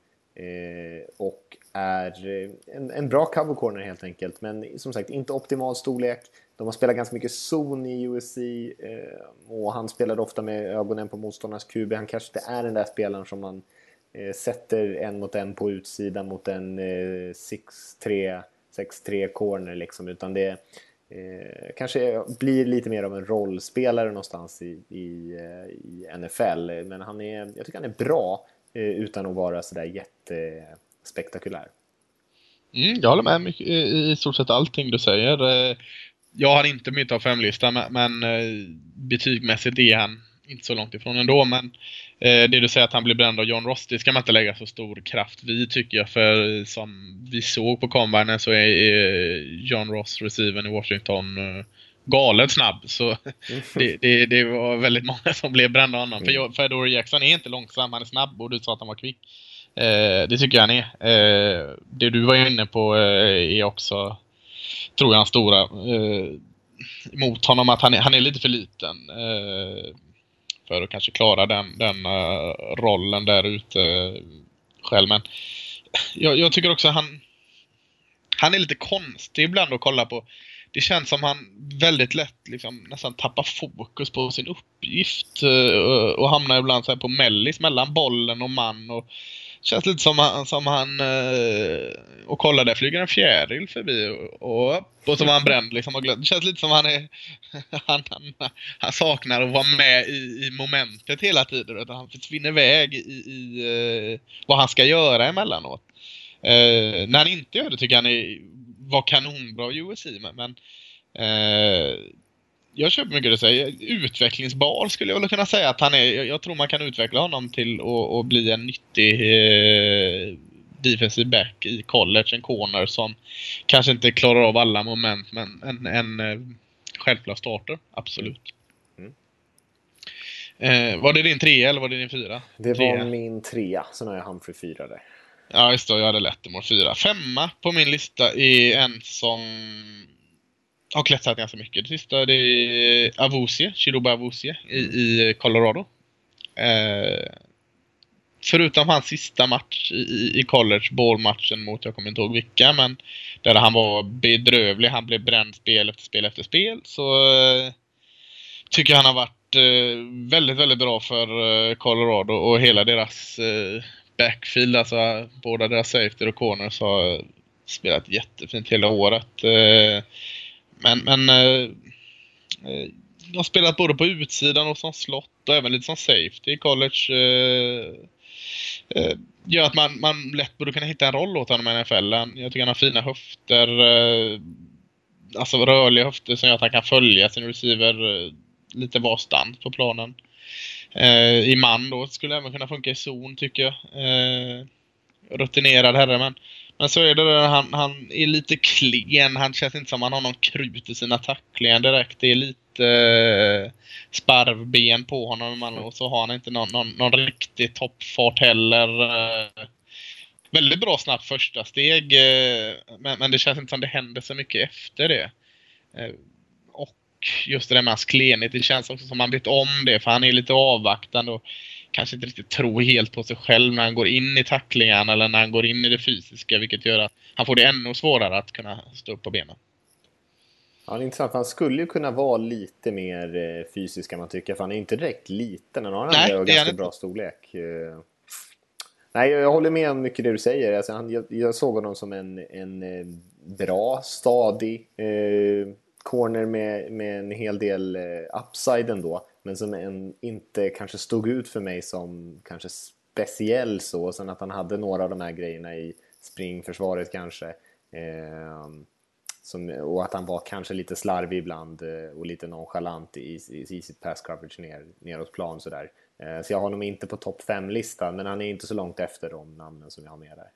och är en, en, bra cover corner helt enkelt. Men som sagt inte optimal storlek. De har spelat ganska mycket zon i USC och han spelade ofta med ögonen på motståndarnas QB. Han kanske inte är den där spelaren som man sätter en mot en på utsidan mot en 6-3 6-3 corner liksom, utan det eh, kanske blir lite mer av en rollspelare någonstans i, i, eh, i NFL. Men han är, jag tycker han är bra eh, utan att vara sådär jättespektakulär. Mm, jag håller med mycket, i, i stort sett allting du säger. Eh, jag har inte mitt av fem-lista, men, men eh, betygmässigt är han inte så långt ifrån ändå. Men eh, det du säger att han blir bränd av John Ross, det ska man inte lägga så stor kraft vid tycker jag. För som vi såg på combinen så är, är John Ross, receiven i Washington, eh, galet snabb. Så det, det, det, var väldigt många som blev brända av honom. Mm. För Fedor Jackson är inte långsam, han är snabb och du sa att han var kvick. Eh, det tycker jag han är. Eh, det du var inne på eh, är också, tror jag, han stora eh, mot honom att han är, han är lite för liten. För att kanske klara den, den uh, rollen där ute uh, själv. Men jag, jag, tycker också han han är lite konstig ibland att kolla på. det känns som han väldigt lätt liksom, nästan tappar fokus på sin uppgift uh, och hamnar ibland så på mellis mellan bollen och man. Och känns lite som, han, som han eh, och kolla där flyger en fjäril förbi och, och, och så var han bränd liksom. Och det känns lite som han är han, han, han saknar att vara med i, i momentet hela tiden. Utan han försvinner iväg i, i eh, vad han ska göra emellanåt. Eh, när han inte gör det tycker jag han är, var kanonbra i USC, Men, men eh, jag köper mycket det säger. Utvecklingsbar skulle jag väl kunna säga att han är. Jag tror man kan utveckla honom till att bli en nyttig eh, defensive back i college. En corner som kanske inte klarar av alla moment men en, en eh, självklar starter. Absolut. Mm. Eh, var det din trea eller var det din fyra? Det trea. var min trea. Sen har jag Humphrey fyra där. Ja, just det. Jag hade Lettermore fyra. Femma på min lista är en som har klättrat ganska mycket. Det sista det är Avusie, Chiruba Avusie i, i Colorado. Eh, förutom hans sista match i, i college, ballmatchen mot, jag kommer inte ihåg vilka, men där han var bedrövlig. Han blev bränd spel efter spel efter spel. Så eh, tycker jag han har varit eh, väldigt, väldigt bra för eh, Colorado och hela deras eh, backfield, alltså båda deras safety och corners har spelat jättefint hela året. Eh, men, men eh, eh, jag har spelat både på utsidan och som slott och även lite som safety i college. Eh, eh, gör att man, man lätt borde kunna hitta en roll åt honom i NFL. Jag tycker han har fina höfter. Eh, alltså rörliga höfter som gör att han kan följa sin receiver eh, lite varstans på planen. Eh, I man då skulle även kunna funka i zon tycker jag. Eh, rutinerad herre men men så är det där, han, han är lite klen. Han känns inte som han har någon krut i sina tacklingar direkt. Det är lite eh, sparvben på honom och så har han inte någon, någon, någon riktig toppfart heller. Eh, väldigt bra snabbt första steg eh, men, men, det känns inte som det händer så mycket efter det. Eh, och just det där med hans klenhet, det känns också som han vet om det för han är lite avvaktande. Och kanske inte riktigt tror helt på sig själv när han går in i tacklingarna eller när han går in i det fysiska vilket gör att han får det ännu svårare att kunna stå upp på benen. Ja, det är intressant. Han skulle ju kunna vara lite mer eh, fysisk än man tycker, för han är inte direkt liten. Han har en ganska bra storlek. Eh, nej, jag håller med om mycket det du säger. Alltså, han, jag, jag såg honom som en, en eh, bra, stadig eh, corner med, med en hel del eh, upside ändå men som en, inte kanske stod ut för mig som kanske speciell så. Sen att han hade några av de här grejerna i springförsvaret kanske. Eh, som, och att han var kanske lite slarvig ibland eh, och lite nonchalant i, i, i sitt pass coverage ner, neråt plan sådär. Eh, så jag har honom inte på topp 5-listan, men han är inte så långt efter de namnen som jag har med där.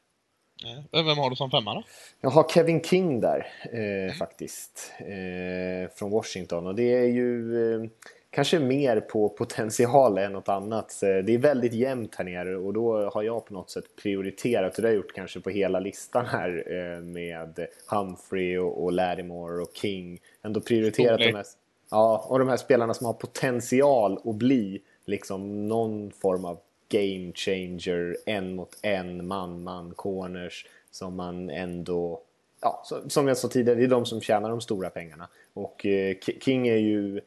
Vem har du som femma då? Jag har Kevin King där eh, mm. faktiskt. Eh, från Washington och det är ju eh, kanske mer på potential än något annat. Det är väldigt jämnt här nere och då har jag på något sätt prioriterat, och det har jag gjort kanske på hela listan här eh, med Humphrey och, Lattimore och King. Ändå prioriterat de här, ja, och de här spelarna som har potential att bli liksom någon form av game changer, en mot en, man-man, corners som man ändå Ja, som jag sa tidigare, det är de som tjänar de stora pengarna. Och eh, King är ju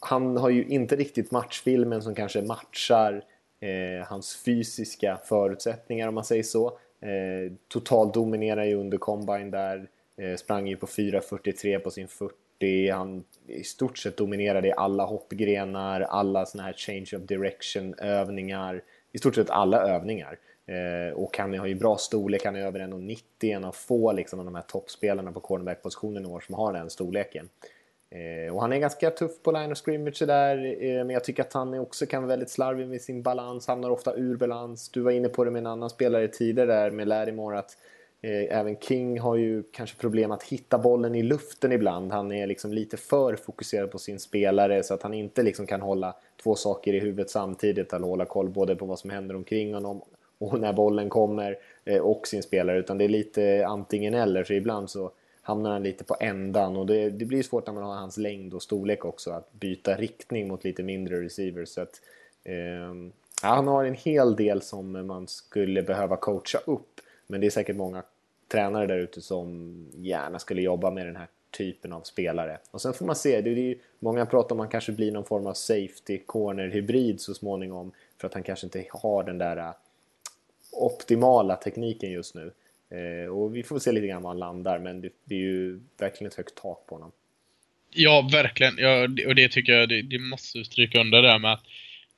han har ju inte riktigt matchfilmen som kanske matchar eh, hans fysiska förutsättningar om man säger så. Eh, total dominerar ju under combine där, eh, sprang ju på 4.43 på sin 40. Han i stort sett dominerade i alla hoppgrenar, alla såna här change of direction övningar, i stort sett alla övningar. Eh, och han har ju bra storlek, han är över 1,90, en av få liksom, av de här toppspelarna på cornerback-positionen i år som har den storleken. Eh, Eh, och han är ganska tuff på line of scrimmage där, eh, men jag tycker att han också kan vara väldigt slarvig med sin balans, hamnar ofta ur balans. Du var inne på det med en annan spelare tidigare där med Lattimore att eh, även King har ju kanske problem att hitta bollen i luften ibland. Han är liksom lite för fokuserad på sin spelare så att han inte liksom kan hålla två saker i huvudet samtidigt, eller hålla koll både på vad som händer omkring honom och när bollen kommer eh, och sin spelare, utan det är lite antingen eller. Så ibland så hamnar han lite på ändan och det, det blir svårt när man har hans längd och storlek också att byta riktning mot lite mindre receivers. Så att, eh, han har en hel del som man skulle behöva coacha upp men det är säkert många tränare där ute som gärna skulle jobba med den här typen av spelare. Och sen får man se, det är ju, många pratar om att han kanske blir någon form av safety corner hybrid så småningom för att han kanske inte har den där äh, optimala tekniken just nu. Eh, och vi får se lite grann var han landar, men det, det, är ju verkligen ett högt tak på honom. Ja, verkligen. Ja, och det tycker jag, det, det måste stryka under där med att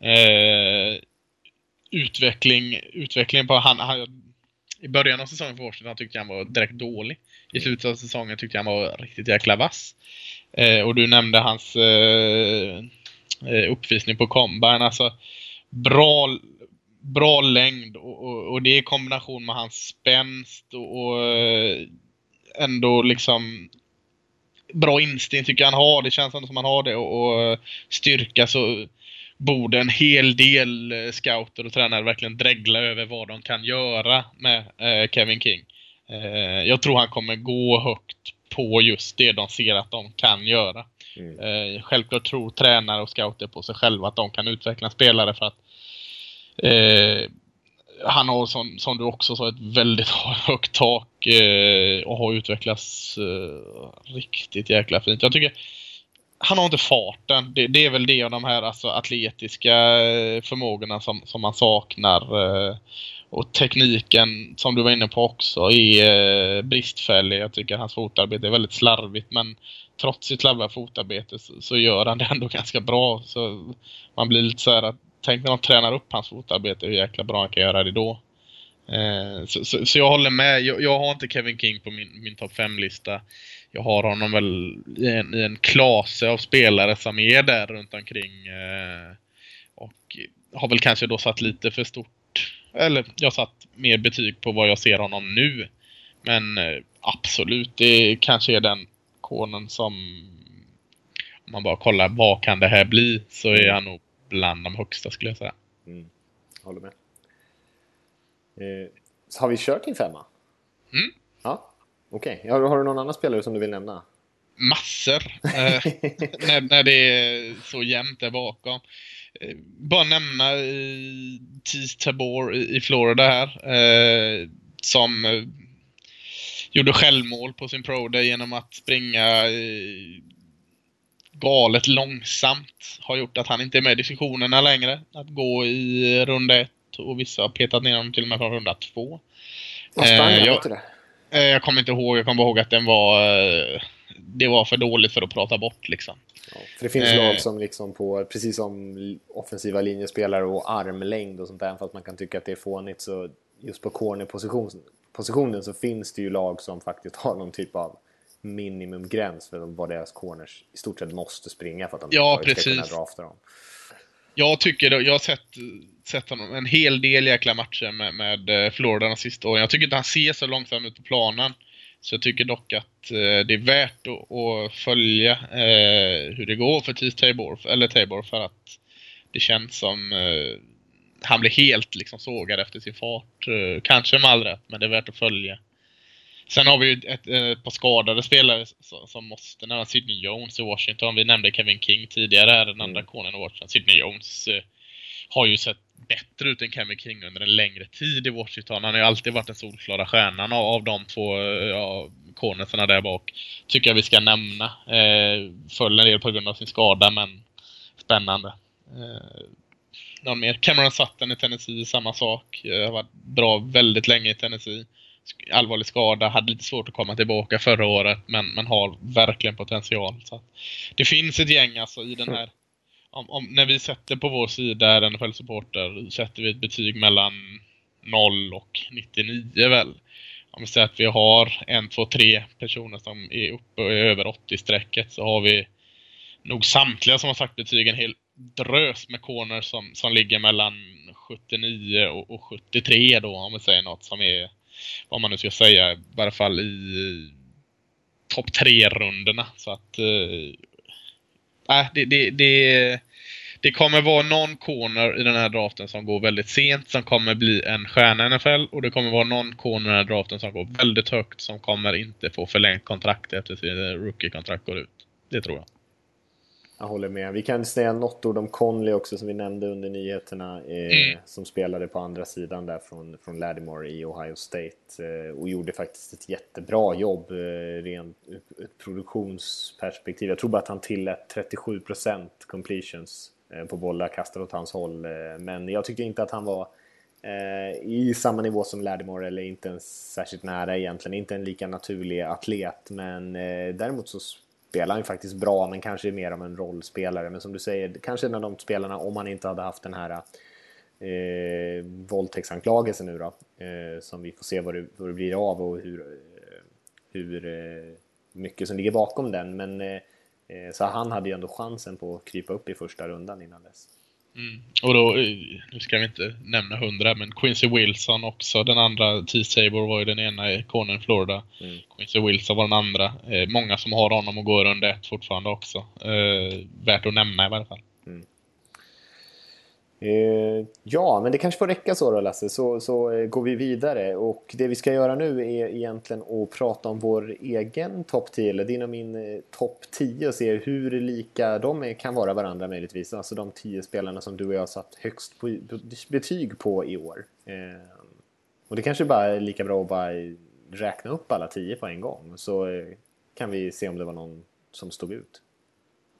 eh, utveckling, utveckling på han, han i början av säsongen för Washington tyckte jag han var direkt dålig. I mm. slutet av säsongen tyckte jag han var riktigt jäkla vass. Eh, och du nämnde hans eh, eh uppvisning på Combine. Alltså, bra, bra längd och, och, och, det i kombination med hans spänst och, och eh, ändå liksom bra instinkt tycker jag han har. Det känns som han har det och, och styrka så borde en hel del eh, scouter och tränare verkligen dregla över vad de kan göra med eh, Kevin King. Jag tror han kommer gå högt på just det de ser att de kan göra. Mm. Självklart tror tränare och scouter på sig själva att de kan utveckla spelare för att eh, han har som, som du också sa ett väldigt högt tak eh, och har utvecklats eh, riktigt jäkla fint. Jag tycker han har inte farten. Det, det, är väl det av de här alltså, atletiska eh, förmågorna som, som man saknar. Eh, och tekniken som du var inne på också är eh, bristfällig. Jag tycker hans fotarbete är väldigt slarvigt men trots sitt slarviga fotarbete så, så, gör han det ändå ganska bra. Så man blir lite så här att tänk när de tränar upp hans fotarbete hur jäkla bra han kan göra det då. Eh, så, så, så, jag håller med. Jag, jag, har inte Kevin King på min, min topp 5-lista. Jag har honom väl i en, i en klase av spelare som är där runt omkring. Eh, och har väl kanske då satt lite för stort. Eller jag satt mer betyg på vad jag ser honom nu. Men eh, absolut, det kanske är den konen som om man bara kollar vad kan det här bli så är han nog bland de högsta skulle jag säga. Mm. Håller med. Eh, har vi kört din femma? Mm. Ja, okej. Okay. Har, har, du någon annan spelare som du vill nämna? Massor. eh, när, när det är så jämnt där bakom. Eh, bara nämna Tees Tabor i, i Florida här. Eh, som eh, gjorde självmål på sin Pro Day genom att springa galet långsamt. Har gjort att han inte är med i diskussionerna längre. Att gå i runda ett och vissa har petat ner dem till och med från runda två. Vad sprang eh, jag, det? Eh, jag kommer inte ihåg. Jag kommer ihåg att den var... Eh, det var för dåligt för att prata bort liksom. Ja, för det finns eh, lag som liksom på, precis som offensiva linjespelare och armlängd och sånt där, fast man kan tycka att det är fånigt så just på cornerpositionen så finns det ju lag som faktiskt har någon typ av minimumgräns för vad deras corners i stort sett måste springa för att de ja, ska kunna drafta dem. Jag tycker, jag har sett, sett honom en hel del jäkla matcher med, med eh, Florida de sista åren. Jag tycker inte han ser så långsam ut på planen. Så jag tycker dock att eh, det är värt att, att följa eh, hur det går för Tees Tabor, eller Tabor för att det känns som eh, han blir helt liksom sågad efter sin fart. Eh, kanske med all rätt, men det är värt att följa. Sen har vi ju ett, ett par skadade spelare som måste nämna. Sidney Jones i Washington. Vi nämnde Kevin King tidigare här, den andra mm. konen i Washington. Sidney Jones eh, har ju sett bättre ut än Kevin King under en längre tid i Washington. Han har ju alltid varit den solklara stjärnan av, av de två eh, ja, cornersarna där bak. Tycker jag vi ska nämna. Eh, föll en del på grund av sin skada, men spännande. Eh, någon mer? Cameron Sutton i Tennessee, samma sak. Eh, har varit bra väldigt länge i Tennessee allvarlig skada, hade lite svårt att komma tillbaka förra året men, men har verkligen potential. Så det finns ett gäng alltså i den här om, om, när vi sätter på vår sida, NFL Supporter, sätter vi ett betyg mellan 0 och 99 väl. Om vi säger att vi har en, två, tre personer som är uppe och är över 80-strecket så har vi nog samtliga som har sagt betyg en hel drös med corners som, som ligger mellan 79 och, och 73 då om vi säger något som är vad man nu ska säga, i varje fall i eh, topp tre-rundorna. Så att... Eh, äh, det, det, det, det kommer vara någon corner i den här draften som går väldigt sent som kommer bli en stjärna i NFL och det kommer vara någon corner i den här draften som går väldigt högt som kommer inte få förlängt kontrakt efter sin rookie-kontrakt går ut. Det tror jag jag håller med. Vi kan säga något ord om Conley också som vi nämnde under nyheterna. Eh, Mm. Som spelade på andra sidan där från, från Lattimore i Ohio State. Eh, och gjorde faktiskt ett jättebra jobb eh, rent ur ett produktionsperspektiv. Jag tror bara att han tillät 37% completions eh, på bollar kastade åt hans håll. Eh, men jag tyckte inte att han var eh, i samma nivå som Lattimore eller inte ens särskilt nära egentligen. Inte en lika naturlig atlet men eh, däremot så spelar han ju faktiskt bra men kanske mer av en rollspelare. Men som du säger, kanske en av de spelarna om han inte hade haft den här eh, våldtäktsanklagelsen nu då. Eh, som vi får se vad det, vad det blir av och hur, eh, hur eh, mycket som ligger bakom den. Men eh, eh, så han hade ju ändå chansen på att krypa upp i första rundan innan dess. Mm. Och då, eh, nu ska vi inte nämna hundra, men Quincy Wilson också. Den andra, T-Saber var ju den ena i Corner Florida. Mm. Quincy Wilson var den andra. Eh, många som har honom och går under ett fortfarande också. Eh, värt att nämna i varje fall. Eh, ja, men det kanske får räcka så då Lasse, så, så eh, går vi vidare. Och det vi ska göra nu är egentligen att prata om vår egen topp 10, eller din och min eh, topp 10 och se hur lika de är, kan vara varandra möjligtvis. Alltså de 10 spelarna som du och jag har satt högst på, betyg på i år. Och det kanske bara är lika bra att bara räkna upp alla 10 på en gång. Så kan vi se om det var någon som stod ut.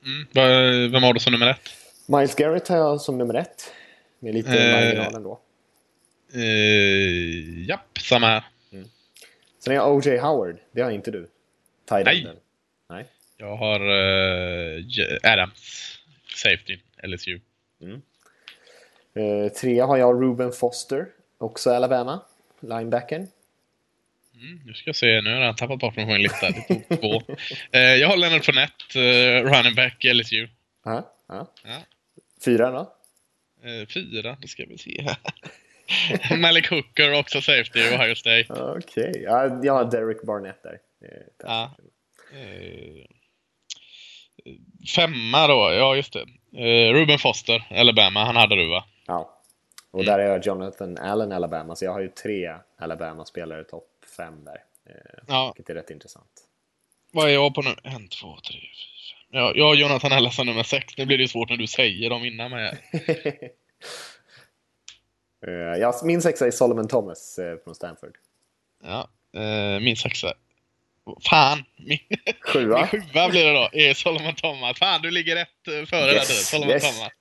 Mm. Vem har du som nummer ett? Miles Garrett har jag som nummer ett. Med lite Eh, marginal ändå. Eh, japp, samma här. Sen har jag O.J. Howard. Det har inte du. Tight Nej. Nej. Jag har eh, Adams. Safety, LSU. Eh, trea har jag Ruben Foster. Också Alabama. Linebacken. Mm, nu ska jag se, nu har jag tappat bort mig på min lista. Det tog två. Eh, jag har Leonard Fournette, eh, running back, LSU. Ja, ja. Ja. Fyra då? Eh, fyra, då ska vi se här. Malik Hooker, också safety, Ohio State. Okej. Ja, jag har Derek Barnett där. Ja. Eh, femma då, ja just det. Eh, Ruben Foster, Alabama, han hade du va? ja. Och där är jag Jonathan Allen, Alabama. Så jag har ju tre Alabama-spelare topp fem där. Eh, Ja. Vilket är rätt intressant. Vad är jag på nu? En, två, tre, fyra. Ja, jag har Jonathan Ellison nummer sex. Nu blir det ju svårt när du säger dem innan mig. Eh, ja, min sexa är Solomon Thomas eh, från Stanford. Ja, eh, min sexa. Fan! Min, Sjua. min sjua blir det då. Är Solomon Thomas. Fan, du ligger rätt före Yes, där du. Solomon yes. Thomas.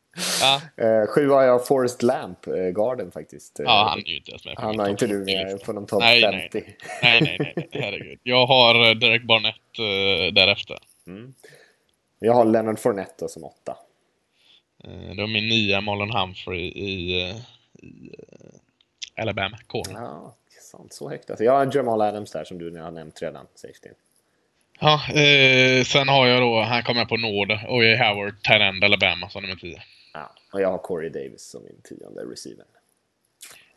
Ja, Eh, sjua har jag Forrest Lamp, eh, garden faktiskt. Ja, han är ju inte ens med på han har inte du 40 med lista. på de topp Nej, nej. 50. Nej, nej, nej, nej. Herregud. Jag har Derek Barnett eh, därefter. Jag har Leonard Fournette då som åtta. Eh, det var min nya Marlon Humphrey i, i eh, Alabama. Corner. Ja, sant. Så högt alltså. Jag har Jamal Adams där som du har nämnt redan, safety. Ja, eh, sen har jag då, han kommer på nåd, O.J. Howard, Tyrend, Alabama som nummer 10. Ja. Och jag har Corey Davis som min tionde receiver.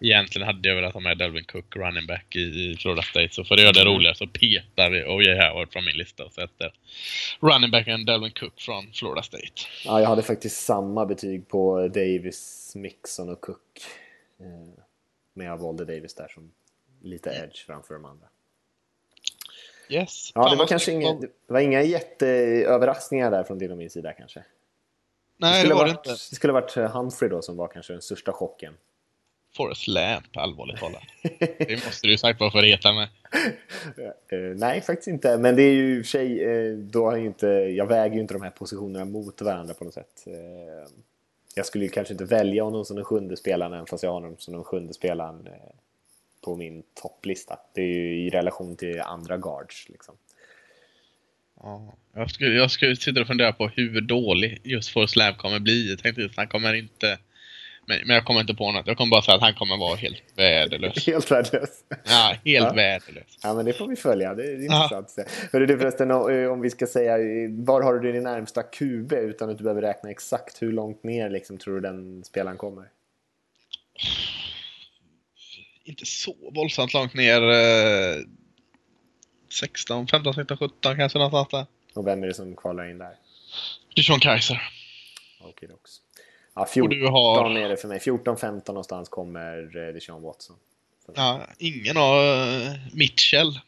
Egentligen hade jag velat ha med Delvin Cook, running back i, i Florida State. Så för att göra det roligare så petar vi O.J. Howard från min lista och sätter running backen Delvin Cook från Florida State. Ja, jag hade faktiskt samma betyg på Davis, Mixon och Cook. Eh, Men jag valde Davis där som lite edge framför de andra. Yes. Ja, det var kanske inga, det var inga jätteöverraskningar där från din och min sida kanske. Det Nej, det skulle, var det varit, inte. det skulle varit Humphrey då som var kanske den största chocken. Forrest Lamp, allvarligt talat. Det måste du ju sagt vara för att reta med. Eh, nej, faktiskt inte. Men det är ju i och för sig, eh, då har jag, inte, jag väger ju inte de här positionerna mot varandra på något sätt. Eh, jag skulle ju kanske inte välja honom som den sjunde spelaren, även fast jag har honom som den sjunde spelaren på min topplista. Det är ju i relation till andra guards. Liksom. Ja, jag skulle, jag skulle sitta och fundera på hur dålig just Forrest Lamp kommer bli. Jag tänkte att han kommer inte... Men, men jag kommer inte på något. Jag kommer bara säga att han kommer vara helt värdelös. Helt värdelös. Ja, helt Ja. värdelös. Ja, men det får vi följa. Det är intressant. att se. Hörru du förresten, o- om vi ska säga, eh, var har du din närmsta QB utan att du behöver räkna exakt hur långt ner liksom, tror du den spelaren kommer? Inte så våldsamt långt ner. Eh, 16, 15, 16, 17 kanske någonstans där. Och vem är det som kvalar in där? Dishon Kaiser. Okej, också. Ja, 14 du har- är det för mig. 14-15 någonstans kommer eh, Deshaun Watson. Ja, ingen har uh, Mitchell.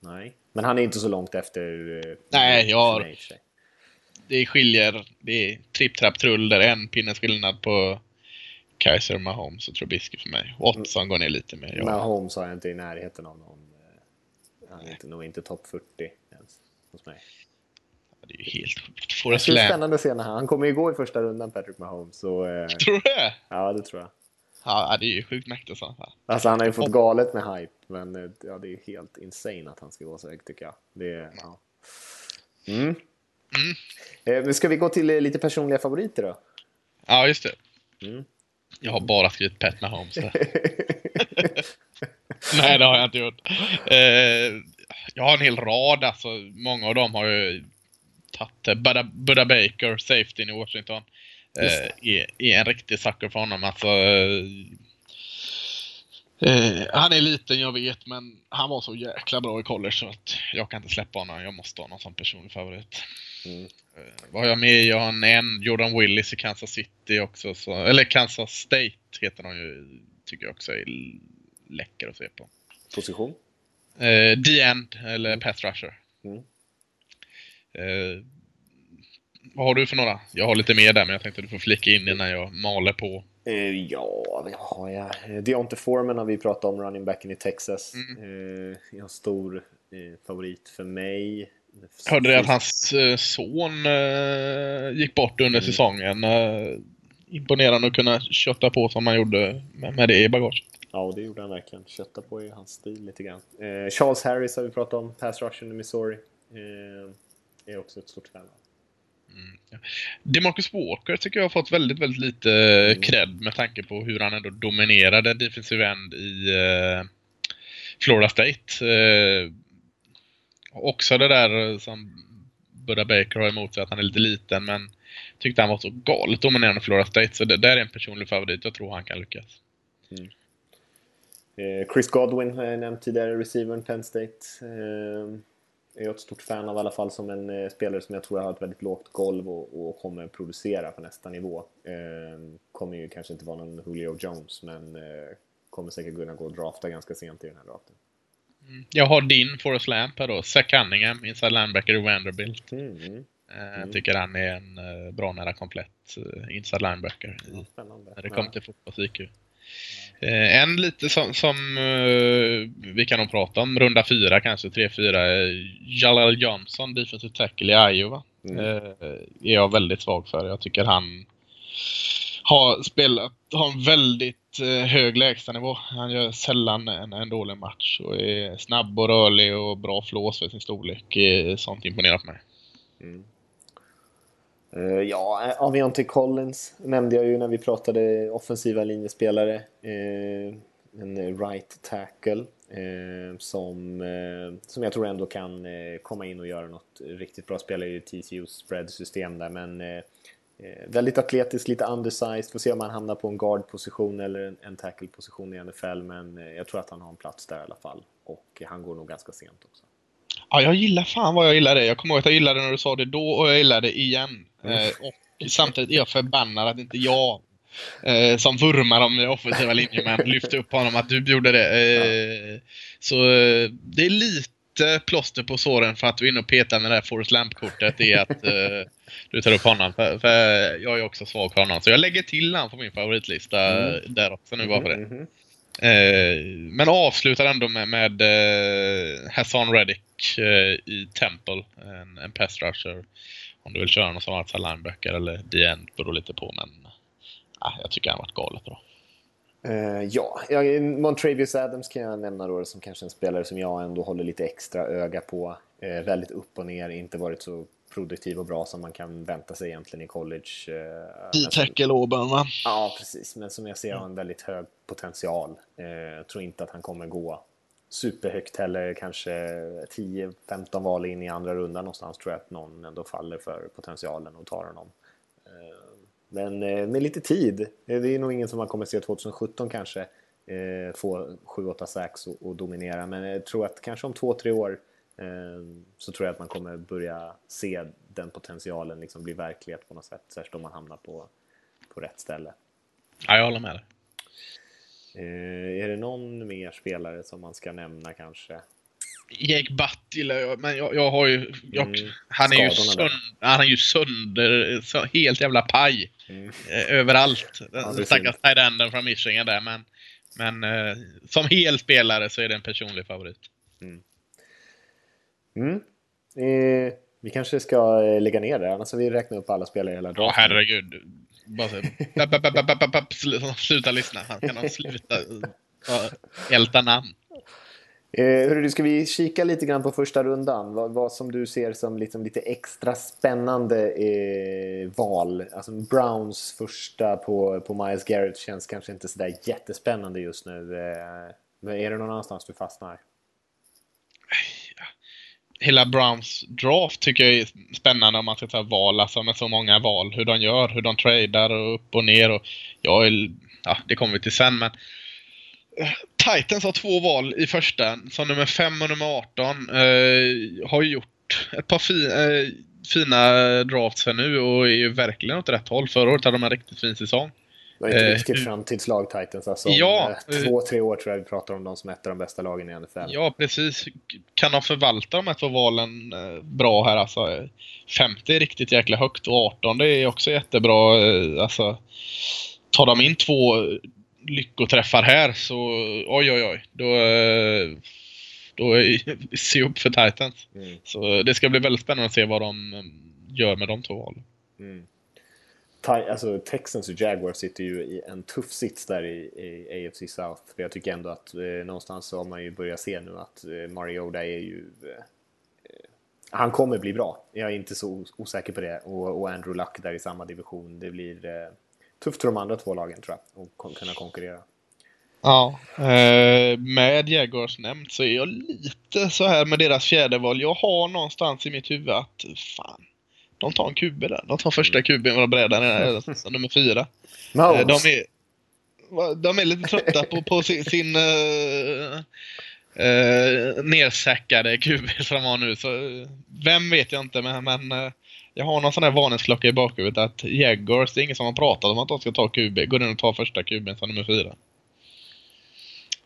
Nej, men han är inte så långt efter. eh, Nej, jag har- det skiljer, det är tripp, trapp, trull där en pinnes skillnad på Kaiser och Mahomes och Trubisky för mig. Watson går ner lite mer. Ja. Mahomes har jag inte i närheten av någon. eh, Han är inte, nog inte topp 40 ens hos mig. Det är ju helt sjukt. Det är spännande att se när han, kommer ju gå i första rundan, Patrick Mahomes. Så, eh, Tror du det? ja, det tror jag. Ja, det är ju sjukt mäktigt så. här. Alltså han har ju fått galet med hype, men eh, ja, det är helt insane att han ska gå så högt tycker jag. Det, ja. mm. Eh, men ska vi gå till eh, lite personliga favoriter då? Ja, just det. Mm. Jag har bara skrivit Pat Mahomes. Nej, det har jag inte gjort. Eh, jag har en hel rad, alltså. Många av dem har ju tagit Buda, Buda Baker, safetyn i Washington. Eh, är, är en riktig sucker för honom. Alltså, eh, eh, han är liten, jag vet, men han var så jäkla bra i college så att jag kan inte släppa honom. Jag måste ha någon som personlig favorit. Mm. Eh, vad har jag med? Jag har en, Jordan Willis i Kansas City också. Så, eller Kansas State heter de ju. Tycker jag också är läcker att se på. Position? Eh, The End, eller Pass Rusher. Mm. Eh, vad har du för några? Jag har lite mer där, men jag tänkte du får flika in innan jag maler på. Eh, ja, vad har jag? Eh, Deontay Foreman har vi pratat om, running backen i Texas. Mm. Eh, jag har stor eh, favorit för mig. Hörde det att hans eh, son eh, gick bort under säsongen. Eh, imponerande att kunna kötta på som han gjorde med, det i bagaget. Ja, det gjorde han verkligen. Kötta på i hans stil lite grann. Eh, Charles Harris har vi pratat om, pass rusher i Missouri. Är också ett stort fan av. DeMarcus Walker tycker jag har fått väldigt, väldigt lite Mm. cred med tanke på hur han ändå dominerade defensive end i eh, Florida State. Eh, också det där som Buda Baker har emot sig, att han är lite liten, men tyckte han var så galet dominerande i Florida State, så det där är en personlig favorit. Jag tror han kan lyckas. Eh, Chris Godwin har jag nämnt tidigare, receivern Penn State. Eh, är jag ett stort fan av i alla fall som en eh, spelare som jag tror har ett väldigt lågt golv och, och kommer producera på nästa nivå. Eh, kommer ju kanske inte vara någon Julio Jones men eh, kommer säkert kunna gå och drafta ganska sent i den här draften. Jag har din Forrest Lamp här då, Zach Cunningham, inside linebacker i Vanderbilt. Mm, mm. Eh, Jag tycker han är en bra nära komplett inside linebacker i när det kommer till fotbolls-IQ. Eh, en lite som, som eh, vi kan nog prata om, runda fyra kanske, tre, fyra. Jalal Johnson, defensive tackle i Iowa. Mm. Eh, är jag väldigt svag för. Jag tycker han har spelat, har en väldigt hög lägstanivå. Han gör sällan en, en dålig match och är snabb och rörlig och bra flås för sin storlek. Sånt imponerar på mig. Eh, Eh, ja, eh, Aviante Collins nämnde jag ju när vi pratade offensiva linjespelare. Eh, en right tackle som, som jag tror ändå kan komma in och göra något riktigt bra. Spelar ju TCUs spread-system där men väldigt atletisk, lite undersized. Får se om han hamnar på en guard-position eller en, en tackle-position i NFL men jag tror att han har en plats där i alla fall. Och han går nog ganska sent också. Ja, jag gillar fan vad jag gillar det. Jag kommer ihåg att jag gillade det när du sa det då och jag gillar det igen. Eh, och samtidigt är jag förbannad att inte jag eh, som vurmar om offensiva linjemän lyfte upp honom att du gjorde det. Eh, Så eh, det är lite plåster på såren för att du är inne och petar med det här Forrest Lamp-kortet är att eh, du tar upp honom. För, för jag är också svag för honom. Så jag lägger till honom på min favoritlista eh, där också nu bara för det. Mhm. Eh, men avslutar ändå med, med eh, Hassan Reddick eh, i Temple. En, en pass rusher. Om du vill köra någon som här linebacker eller D-end beror lite på. Men ah, jag tycker han har varit galet bra. Uh, ja, jag, Montravius Adams kan jag nämna då som kanske en spelare som jag ändå håller lite extra öga på. Uh, väldigt upp och ner, inte varit så produktiv och bra som man kan vänta sig egentligen i college. Eh, D-tackle Auburn va? Ja, precis. Men som jag ser har en väldigt hög potential. Eh, jag tror inte att han kommer gå superhögt heller. Kanske 10-15 val in i andra rundan någonstans tror jag att någon ändå faller för potentialen och tar honom. Eh, men med lite tid. Det är nog ingen som man kommer se 2017 kanske. Få 7-8 sax och, dominera. Men jag tror att kanske om 2-3 år så tror jag att man kommer börja se den potentialen liksom bli verklighet på något sätt. Särskilt om man hamnar på, på rätt ställe. Ja, jag håller med dig. Eh, är det någon mer spelare som man ska nämna kanske? Jake Butt gillar jag, men jag, jag har ju... Jag, Mm, han, är ju sönder, han är ju sönder... Så, helt jävla paj. Mm. Eh, överallt. Den stackars tight enden från Michigan där, men... Men eh, som hel spelare så är det en personlig favorit. Mm. Eh, vi kanske ska eh, lägga ner det, annars har vi räknat upp alla spelare i hela Ja, draften. herregud. Bara så, sluta lyssna. Han kan han sluta ja, älta namn. Eh, hörru, ska vi kika lite grann på första rundan? Vad, vad som du ser som liksom lite extra spännande eh, val. Alltså Browns första på, på Miles Garrett känns kanske inte sådär jättespännande just nu. Eh, men är det någon annanstans du fastnar? Hela Browns draft tycker jag är spännande om man ska ta val, alltså med så många val. Hur de gör, hur de tradar och upp och ner. Och jag är, ja, det kommer vi till sen, men eh, Titans har två val i första, som nummer 5 och nummer 18. Eh, har gjort ett par fi, eh, fina drafts här nu och är ju verkligen åt rätt håll. Förra året hade de en riktigt fin säsong. Det var inte Eh, riktigt framtidslag Titans. Alltså, om, Ja, eh, eh, två, tre år tror jag vi pratar om dem som ett av de bästa lagen i NFL. Ja, precis. Kan de förvalta de här två valen eh, bra här alltså? eh, 50 är riktigt jäkla högt och 18 det är också jättebra. Alltså, tar de in två lyckoträffar här så oj oj oj. Då, då är, se upp för Titans. Mm. Så det ska bli väldigt spännande att se vad de gör med de två valen. Mm. Alltså, Texans och Jaguars sitter ju i en tuff sits där i, i AFC South. För jag tycker ändå att eh, någonstans så har man ju börjat se nu att eh, Mariota är ju... Eh, han kommer bli bra. Jag är inte så osäker på det. Och, och Andrew Luck där i samma division. Det blir eh, tufft för de andra två lagen tror jag. Att kon- kunna konkurrera. Ja, eh, med Jaguars nämnt så är jag lite så här med deras fjärde val. Jag har någonstans i mitt huvud att fan, de tar en QB där. De tar första QB och brädan är nummer fyra. Eh, de, är, de är lite trötta på, på sin, sin uh, uh, nersäckade QB som de har nu. Så, eh, vem vet jag inte, men, men eh, jag har någon sån här varningsklocka i bakhuvudet att Jaguars, det är ingen som har pratat om att de ska ta QB. Går in och tar första QB som nummer fyra.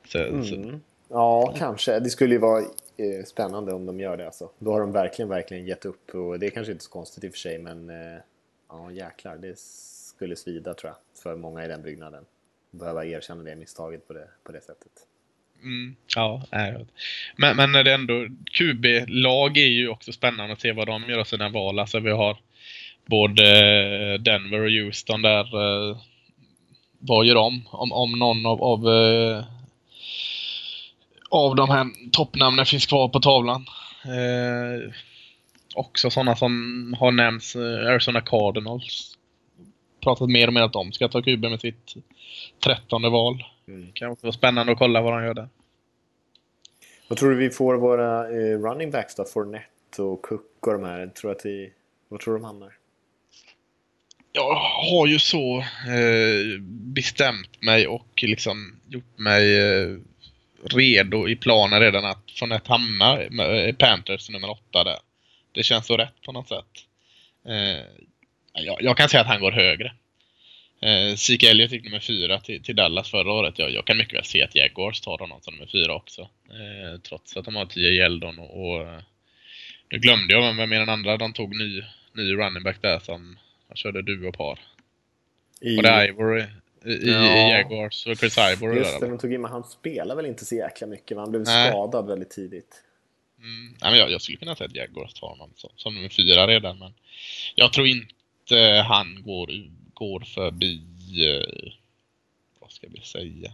Så, så, Mm. Ja, kanske. Det skulle ju vara eh, Eh, spännande om de gör det. Alltså. Då har de verkligen, verkligen gett upp. Och det är kanske inte så konstigt i och för sig, men eh, ja, jäklar. Det skulle svida tror jag, för många i den byggnaden. Behöva erkänna det misstaget på det, på det sättet. Mm, ja, men, men är det ändå QB-lag är ju också spännande att se vad de gör av sina val. Alltså vi har både Denver och Houston där. Eh, vad gör de? Om, om någon av, av, av de här toppnamnen finns kvar på tavlan. Eh, också sådana som har nämnts, eh, Arizona Cardinals. Pratat mer och mer att de ska ta QB med sitt trettonde val. Mm. Kan också vara spännande att kolla vad de gör där. Vad tror du vi får våra eh, running backs då? Fournette och Cook och de här. Tror att vi, vad tror du de hamnar? Jag har ju så eh, bestämt mig och liksom gjort mig eh, redo i planen redan att från ett hamna med Panthers nummer åtta där. Det känns så rätt på något sätt. Eh, jag, jag kan säga att han går högre. Eh, Zeke Elliott gick nummer fyra till, till Dallas förra året. Jag, jag kan mycket väl se att Jaguars tar honom som nummer fyra också. Eh, trots att de har tio Yeldon och, och eh, nu glömde jag vem är den andra de tog ny, ny running back där som körde duo-par. I, Och det Ivory i, i Ja. Jaguars och Chris Ivory Just där. det, de tog in, men han spelar väl inte så jäkla mycket? va? Han blev Nej. skadad väldigt tidigt. Mm. Nej, men jag, jag skulle kunna säga att Jaguars tar honom som, som nummer fyra redan. Men jag tror inte han går, går förbi... Eh, vad ska vi säga?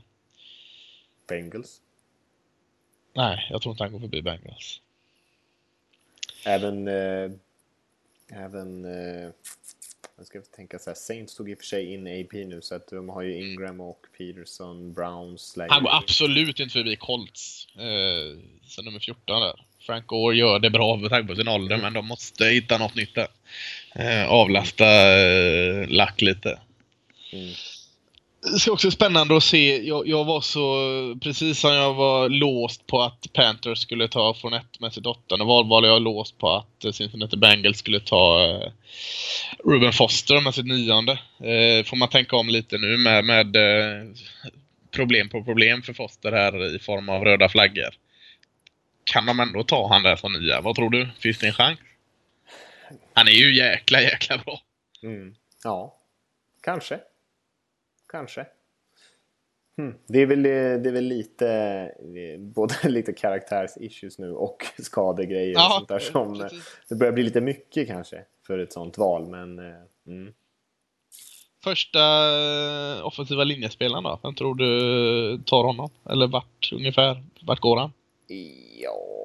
Bengals. Nej, jag tror inte han går förbi Bengals. Även... Eh, även... Eh, jag ska tänka så här. Saints tog i och för sig in AP nu så att de har ju Ingram och Peterson, Browns... Han går absolut inte förbi Colts. Eh, som nummer 14 där. Frank Gore gör det bra med tanke på sin ålder, men de måste hitta något nytt där. Eh, avlasta eh, Lack lite. Mm. Det ska också spännande att se. Jag, jag var så, precis som jag var låst på att Panthers skulle ta Fournette med sitt åttonde val, var jag låst på att Cincinnati Bengals skulle ta eh, Ruben Foster med sitt nionde. Eh, får man tänka om lite nu med, med eh, problem på problem för Foster här i form av röda flaggor. kan de ändå ta han där som nia? Vad tror du? Finns det en chans? Han är ju jäkla, jäkla bra. Mm. Ja, kanske. Kanske. Hmm. Det, är väl, det är väl lite både lite karaktärs-issues nu och skadegrejer Ja, och sånt där som precis. det börjar bli lite mycket kanske för ett sånt val men eh, mm. Första eh, offensiva linjespelaren då? Vem tror du tar honom? Eller vart ungefär? Vart går han? Ja,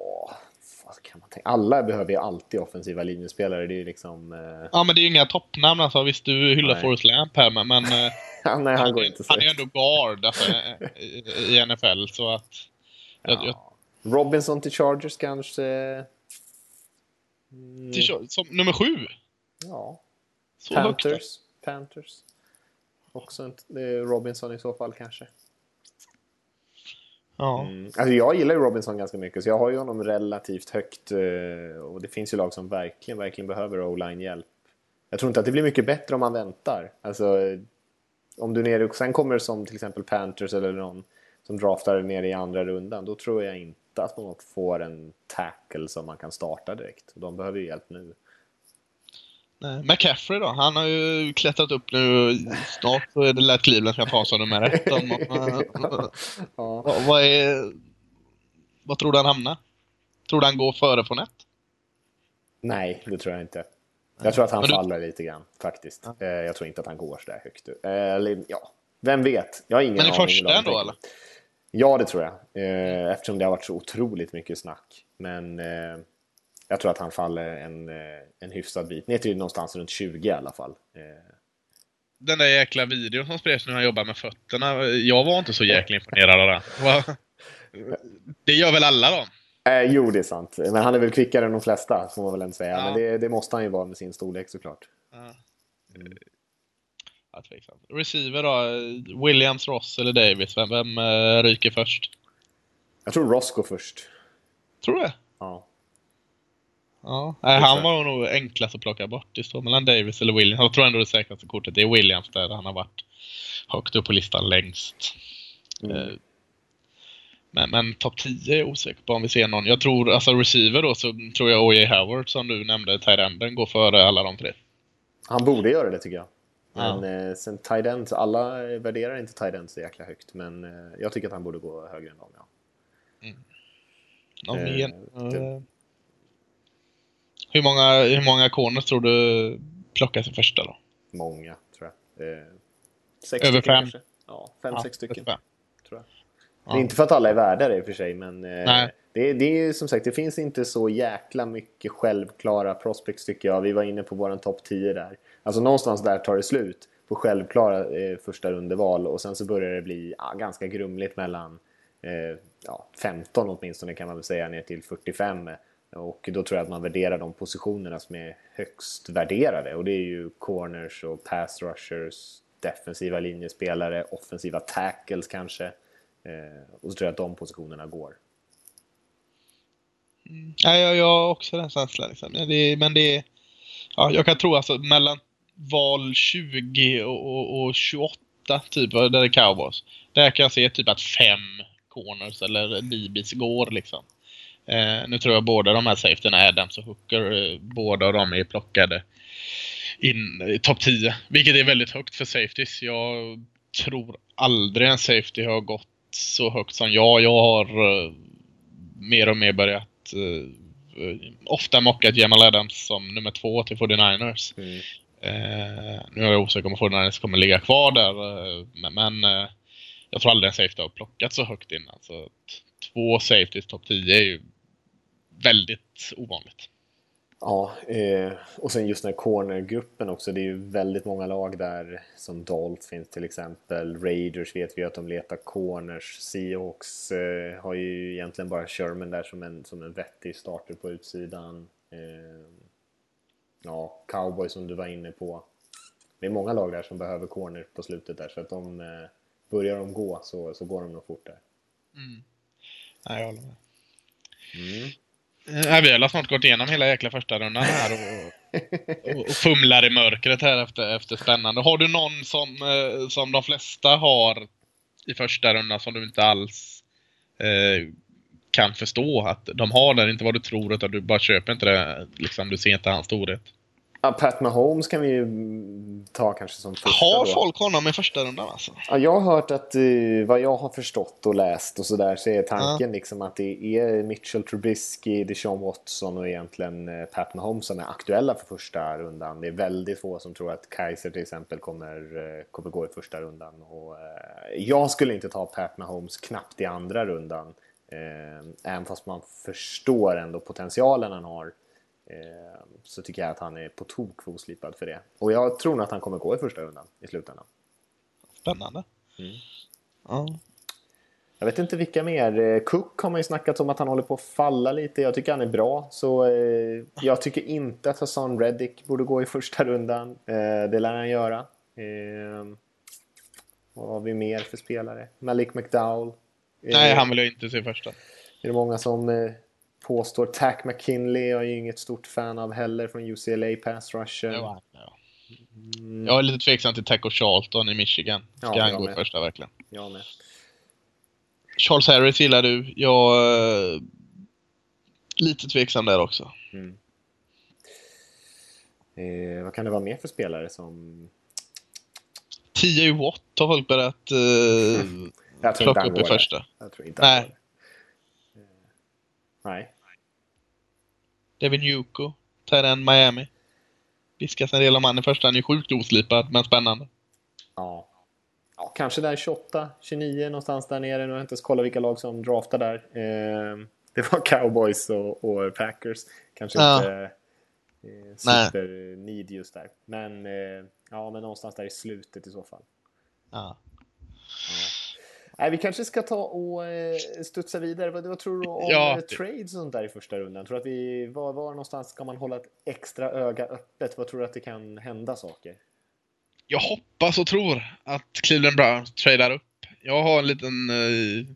vad kan man tänka? Alla behöver ju alltid offensiva linjespelare. Det är ju liksom... Eh... Ja, men det är ju inga toppnamn alltså. Visst, du hyllar Nej. Forrest Lamp här, men, men eh, ja, nej, han går inte så. han är ju ändå guard alltså, eh, i, i NFL, så att... Jag, jag, Ja. Robinson till Chargers kanske. Mm, till, som nummer sju! ja. Så högt. Panthers. Panthers. Också en, är Robinson i så fall kanske. Ja. Mm. Alltså jag gillar ju Robinson ganska mycket så jag har ju honom relativt högt. Eh, och det finns ju lag som verkligen, verkligen behöver o-line hjälp. Jag tror inte att det blir mycket bättre om man väntar. Alltså, om du nere, sen kommer som till exempel Panthers eller någon som draftar ner i andra rundan. Då tror jag inte att man får en tackle som man kan starta direkt. De behöver ju hjälp nu. Nej, McCaffrey då? Han har ju klättrat upp nu. Snart så är det lätt Cleveland ska ta som nummer ett. Ja. vad, vad är... Vad tror du han hamnar? Tror du han går före på nät? Nej, det tror jag inte. Jag tror att han du- faller lite grann faktiskt. Eh, Jag tror inte att han går så där högt. Eh, Eller ja, vem vet? Jag har ingen Men i första ändå, eller? Ja, det tror jag. Eh, Eftersom det har varit så otroligt mycket snack. Men jag tror att han faller en, eh, en hyfsad bit. Ner till någonstans runt 20 i alla fall. Eh, Den där jäkla videon som spreds när han jobbar med fötterna. Jag var inte så jäkla imponerad av den. Det gör väl alla då? Eh, jo, det är sant. Men han är väl kvickare än de flesta, får man väl ändå säga. Ja. Men det, det måste han ju vara med sin storlek såklart. Ja. Ja, tveksamt. Receiver då? Williams, Ross eller Davis? Vem, vem eh, ryker först? Jag tror Ross går först. Tror du det? Ja. Ja. Nej, han var nog enklast att plocka bort. Det står mellan Davis eller Williams. Jag tror ändå det säkraste kortet är Williams där han har varit högt upp på listan längst. Mm. Eh, Men, men topp 10 är jag osäker på om vi ser någon. Jag tror, alltså receiver då, så tror jag O.J. Howard som du nämnde, Tyrenden, går före alla de tre. Han borde göra det tycker jag. Ja. Men eh, sen tight end, alla värderar inte tight end så jäkla högt. Men eh, jag tycker att han borde gå högre än dem. Ja. Någon Eh, mer? det- Eh, Hur många, hur många corners tror du plockas i första då? Många, tror jag. Eh, sex Över fem? kanske. Ja, fem, sex stycken. fem. Tror jag. Ja. Det är inte för att alla är värda det i och för sig, men eh, det, det är som sagt, det finns inte så jäkla mycket självklara prospects tycker jag. Vi var inne på våran topp 10 där. Alltså någonstans där tar det slut på självklara eh, första rundeval och sen så börjar det bli ja, ganska grumligt mellan eh, ja, 15 åtminstone kan man väl säga ner till 45. Och då tror jag att man värderar de positionerna som är högst värderade och det är ju corners och pass rushers, defensiva linjespelare, offensiva tackles kanske. Eh, och så tror jag att de positionerna går. Mm. Ja, jag, jag har också den känslan. Liksom. Ja, det, men det är- ja, jag kan tro alltså mellan val 20 och, och, och 28 typ, där det är cowboys. Där kan jag se typ att fem corners eller DBs går liksom. Eh, nu tror jag båda de här safetyna, Adams och Hooker, eh, båda dem är plockade in i topp 10. Vilket är väldigt högt för safeties. Jag tror aldrig en safety har gått så högt som jag. Jag har eh, mer och mer börjat eh, ofta mockat Jamal Adams som nummer två till 49ers. Mm. Eh, nu är jag osäker om 49ers kommer ligga kvar där. Eh, men jag tror aldrig en safety har plockat så högt innan. Så två safeties topp 10 är ju väldigt ovanligt. Ja, eh, och sen just den här cornergruppen också. Det är ju väldigt många lag där som Dolphins till exempel. Raiders vet vi att de letar corners. Seahawks eh, har ju egentligen bara Sherman där som en, som en vettig starter på utsidan. Eh, ja, Cowboys som du var inne på. Det är många lag där som behöver corner på slutet där så att de börjar de gå så, så går de nog fort där. Nej, jag håller med. Mm. Eh, nej, vi har snart gått igenom hela jäkla första rundan här och, och, och fumlar i mörkret här efter, efter spännande. Har du någon som, eh, som de flesta har i första rundan som du inte alls eh, kan förstå att de har det, inte vad du tror, utan du bara köper inte det. Liksom, du ser inte hans storhet. Ja, Pat Mahomes kan vi ju ta kanske som första Har då. folk honom i första rundan alltså? Ja, jag har hört att eh, vad jag har förstått och läst och sådär så är tanken liksom att det är Mitchell Trubisky, Deshaun Watson och egentligen eh, Pat Mahomes som är aktuella för första rundan. Det är väldigt få som tror att Kaiser till exempel kommer, eh, kommer gå i första rundan. Och, jag skulle inte ta Pat Mahomes knappt i andra rundan. Även fast man förstår ändå potentialen han har. Eh, så tycker jag att han är på tok för oslipad för det. Och jag tror nog att han kommer gå i första rundan i slutändan. Spännande. Mm. Ja. Jag vet inte vilka mer. Eh, Cook har man ju snackat om att han håller på att falla lite. Jag tycker han är bra. Så eh, jag tycker inte att Hassan Reddick borde gå i första rundan. Det lär han göra. Vad har vi mer för spelare? Malik McDowell. Nej, han vill jag inte se första. är det många som påstår. Tack McKinley är jag ju inget stort fan av heller från UCLA Pass Rusher. Ja, ja. Jag är lite tveksam till Taco Charlton i Michigan. Ska Ja, han gå i första verkligen? Jag med. Charles Harris gillar du. Jag... eh, lite tveksam där också. Eh, vad kan det vara mer för spelare som... 10 Watt har folk börjat eh, plocka upp i första. Nej. Nej. Devin Yuko, Terran Miami. Viskas en del om han i första. Han är sjukt oslipad, men spännande. Ja. ja. Kanske där 28, 29 någonstans där nere. Nu har jag inte ens kollat vilka lag som draftar där. Eh, det var Cowboys och, och Packers. Kanske Ja. inte eh, super need just där. Men, eh, ja, men någonstans där i slutet i så fall. Ja. Nej, vi kanske ska ta och eh, studsa vidare. Vad, vad tror du om Ja, eh, trades och sånt där i första rundan? Tror att vi, var, var någonstans ska man hålla ett extra öga öppet? Vad tror du att det kan hända saker? Jag hoppas och tror att Cleveland Browns tradar upp. Jag har en liten eh,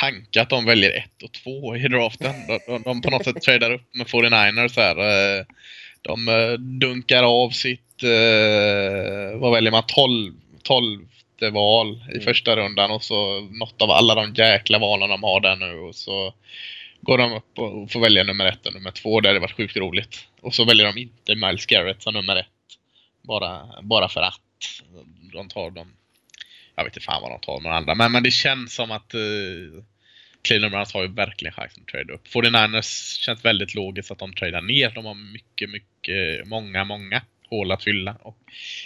tanke att de väljer ett och två i draften. De, de, de på något sätt tradar upp med 49ers här. Eh, de dunkar av sitt, eh, vad väljer man, 12, 12 val i första rundan och så något av alla de jäkla valen de har där nu och så går de upp och får välja nummer ett och nummer två. Det hade varit sjukt roligt. Och så väljer de inte Miles Garrett som nummer ett. Bara, bara för att. De tar dem. Jag vet inte fan vad de tar med andra. Men, men det känns som att uh, Cleveland Browns har ju verkligen chansen att trada upp. 49ers känns väldigt logiskt att de tradar ner. De har mycket, mycket, många, många hål att fylla. Och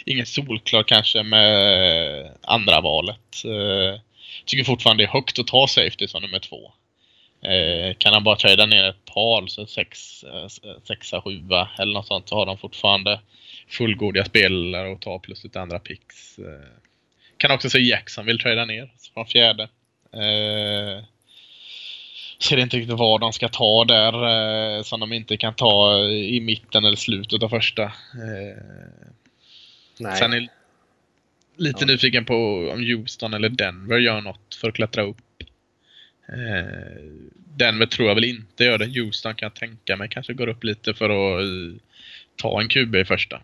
ingen solklar kanske med andra valet. Eh, tycker fortfarande det är högt att ta safety som nummer två. Eh, kan han bara trada ner ett par, så sex, eh, sexa, sjua eller något sånt, så har de fortfarande fullgodiga spelare att ta plus lite andra picks. Eh, kan också se Jackson vill trada ner från fjärde. Eh, Eh, ser inte riktigt vad de ska ta där eh, som de inte kan ta i mitten eller slutet av första. Eh. Sen är lite Ja. nyfiken på om Houston eller Denver gör något för att klättra upp. Eh, Denver tror jag väl inte gör det. Houston kan jag tänka mig kanske går upp lite för att eh, ta en QB i första.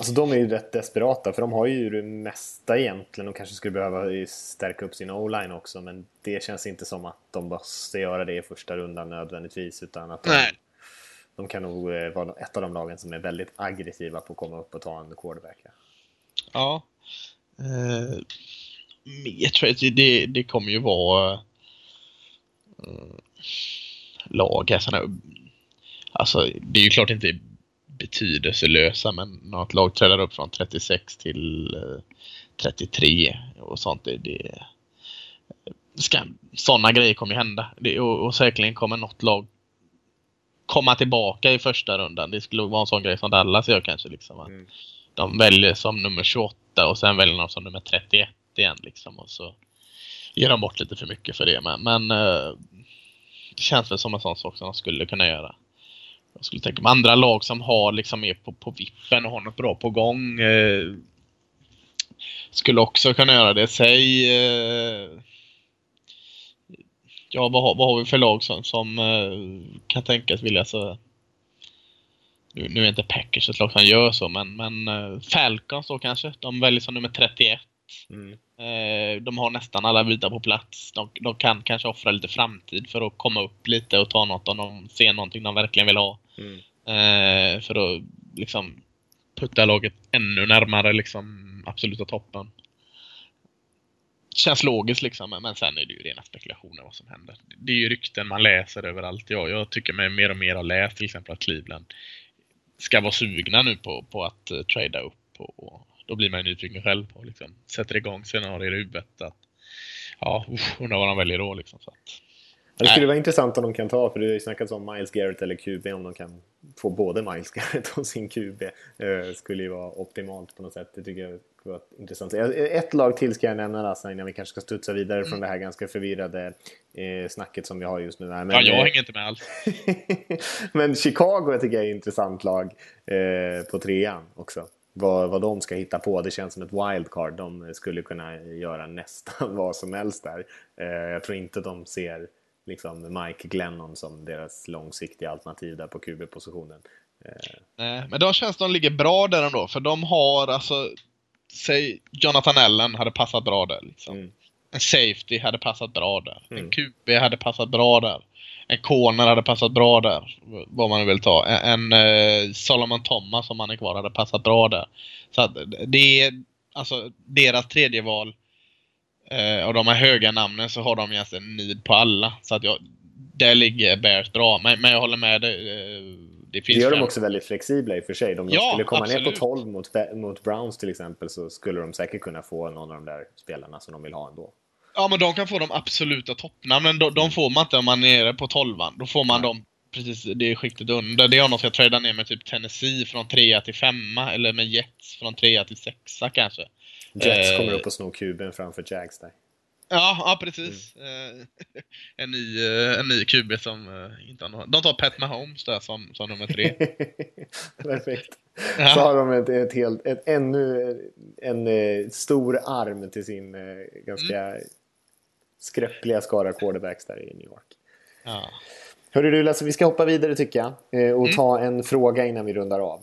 Alltså de är ju rätt desperata för de har ju det mesta egentligen. De kanske skulle behöva stärka upp sin o-line också men det känns inte som att de måste göra det i första rundan nödvändigtvis utan att de, de kan nog eh, vara ett av de lagen som är väldigt aggressiva på att komma upp och ta en quarterback. Ja. Ja. Eh, mer trades, det, det kommer ju vara eh, lag här. Alltså, det är ju klart inte betydelselösa men något lag trädar upp från 36 till eh, 33 och sånt. Det, det, ska, sådana grejer kommer hända. Det, och, och säkerligen kommer något lag komma tillbaka i första rundan. Det skulle vara en sån grej som Dallas gör kanske. Liksom, att Mm. De väljer som nummer 28 och sen väljer de som nummer 31 igen. Liksom, och så ger de bort lite för mycket för det. Men, men eh, det känns väl som en sån sak som de skulle kunna göra. Jag skulle tänka mig andra lag som har liksom är på, på vippen och har något bra på gång. Eh, skulle också kunna göra det. Säg... Eh, ja, vad, har- vad har vi för lag som, som eh, kan tänkas vilja så... Nu, nu är inte Packers ett lag som gör så, men, men eh, Falcons då kanske. De väljer som nummer 31 Mm. Eh, de har nästan alla bitar på plats. De, de, kan kanske offra lite framtid för att komma upp lite och ta något om de ser någonting de verkligen vill ha. Mm. Eh, för att liksom putta laget ännu närmare liksom absoluta toppen. Känns logiskt liksom, men sen är det ju rena spekulationer vad som händer. Det är ju rykten man läser överallt. Jag, jag tycker mig mer och mer har läst till exempel att Cleveland ska vara sugna nu på, på att uh, trada upp. Och, då blir man ju nyfiken själv på liksom, sätter igång scenarier i huvudet. Att, ja, undrar vad de väljer då liksom. Så att, det skulle vara intressant om de kan ta, för det har ju snackats om Miles Garrett eller QB, om de kan få både Miles Garrett och sin QB. Eh, skulle ju vara optimalt på något sätt. Det tycker jag skulle vara intressant. Ett lag till ska jag nämna Lasse, innan vi kanske ska studsa vidare mm. från det här ganska förvirrade eh, snacket som vi har just nu. Men, ja, jag hänger inte med alls. men Chicago tycker jag är ett intressant lag eh, på trean också. Vad, vad de ska hitta på. Det känns som ett wildcard. De skulle kunna göra nästan vad som helst där. Eh, jag tror inte de ser liksom Mike Glennon som deras långsiktiga alternativ där på QB-positionen. Eh, Nej, men då känns de ligger bra där ändå, för de har alltså, säg Jonathan Allen hade passat bra där liksom. Mm. En safety hade passat bra där. Mm. En QB hade passat bra där. En corner hade passat bra där. Vad man vill ta. En, en uh, Solomon Thomas som han är kvar hade passat bra där. Så att det är alltså deras tredje val eh, och de här höga namnen så har de egentligen need på alla. Så att jag, där ligger Bears bra. Men, men jag håller med dig. Eh, det, det gör de också väldigt flexibla i och för sig. Om de ja, skulle komma absolut. ner på 12 mot, mot Browns till exempel så skulle de säkert kunna få någon av de där spelarna som de vill ha ändå. Ja, men de kan få de absoluta toppnamnen. De, de får man inte om man är nere på 12 Då får man dem precis det skiktet under. Det är om de ska trada ner med typ Tennessee från 3 till 5 eller med Jets från 3 till 6 kanske. Jets kommer upp och snor kuben framför Jags där. Ja, ja precis. Mm. en, ny, eh, en ny QB som uh, inte har någon... De tar Pat Mahomes där som, som nummer tre. Perfekt. Ja. Så har de ett, ett helt, ett, ännu en, en stor arm till sin ganska mm. Skröpliga skara quarterbacks där i New York. Ja. Hörru du Lasse, vi ska hoppa vidare tycker jag och mm. ta en fråga innan vi rundar av.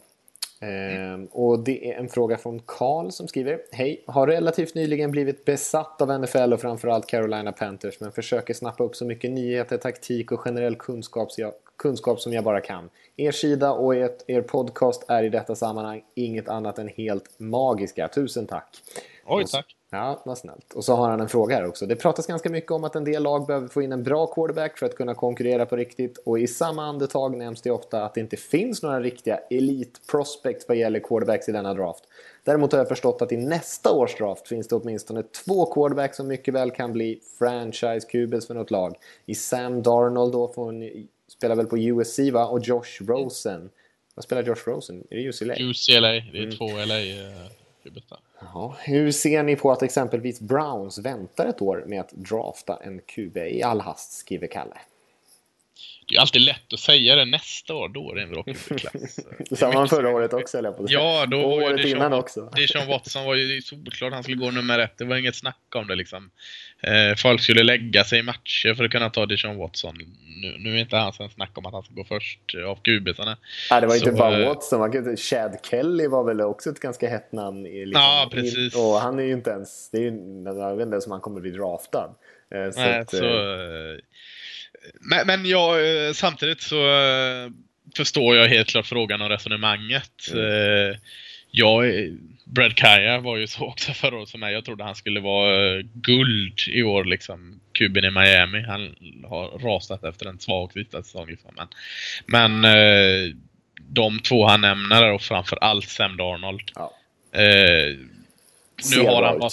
Mm. och det är en fråga från Karl som skriver Hej, har relativt nyligen blivit besatt av NFL och framförallt Carolina Panthers men försöker snappa upp så mycket nyheter, taktik och generell kunskap, jag, kunskap som jag bara kan. Er sida och ert, er podcast är i detta sammanhang inget annat än helt magiska. Tusen tack! Oj, tack! Ja, vad snällt. Och så har han en fråga här också. Det pratas ganska mycket om att en del lag behöver få in en bra quarterback för att kunna konkurrera på riktigt. Och i samma andetag nämns det ofta att det inte finns några riktiga elite prospects vad gäller quarterbacks i denna draft. Däremot har jag förstått att i nästa års draft finns det åtminstone två quarterbacks som mycket väl kan bli franchise QBs för något lag. I Sam Darnold då, får spelar väl på USC va? Och Josh Rosen. Vad spelar Josh Rosen? Är det UCLA? UCLA, det är mm. två LA. Uh Ja, Hur ser ni på att exempelvis Browns väntar ett år med att drafta en QB i all hast, skriver Kalle? Det är alltid lätt att säga det nästa år, då är det en bra QB-klass. Samma förra året också, eller på Ja, då och året Deshaun, innan också. Deshaun Watson var ju solklart han skulle gå nummer ett. Det var inget snack om det liksom. Eh, folk skulle lägga sig i matcher för att kunna ta Deshaun Watson. Nu, nu är inte han en snack om att han ska gå först av QB-sarna. Ja, det var inte bara eh, Watson. Man kan, Chad Kelly var väl också ett ganska hett namn. I, liksom, ja, precis. I, och han är ju inte ens... Det är ju, jag vet inte ens om han kommer bli draftad. Eh, så Nej, att, så... Eh, men, men jag, eh, samtidigt så förstår jag helt klart frågan och resonemanget. Mm. Jag, Brad Kaya var ju så också förra året som mig. Jag trodde han skulle vara guld i år liksom. Kuben i Miami. Han har rasat efter en svag sista säsong. Liksom. Men, men de två han nämner och framför allt Sam Darnold. Ja. nu har han bara,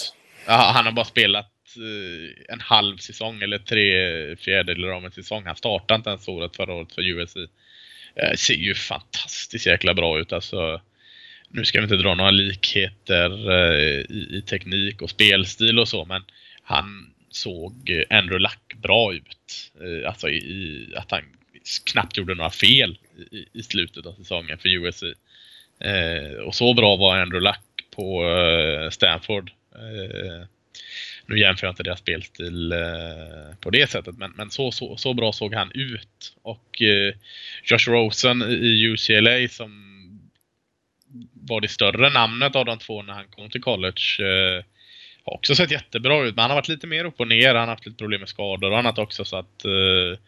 han har bara spelat Eh, Eh, en halv säsong eller tre fjärdedelar av en säsong. Han startade inte ens året förra året för USI. Eh, ser ju fantastiskt jäkla bra ut alltså. Nu ska vi inte dra några likheter eh, i, i, teknik och spelstil och så men han såg eh, Andrew Luck bra ut. Eh, alltså i, i, att han knappt gjorde några fel i, i slutet av säsongen för USI. Eh, och så bra var Andrew Luck på eh, Stanford. Eh, nu jämför jag inte deras spelstil eh, på det sättet, men, men så, så, så bra såg han ut. Och eh, Josh Rosen i UCLA som var det större namnet av de två när han kom till college. Eh, har också sett jättebra ut, men han har varit lite mer upp och ner. Han har haft lite problem med skador och annat också så att... Eh,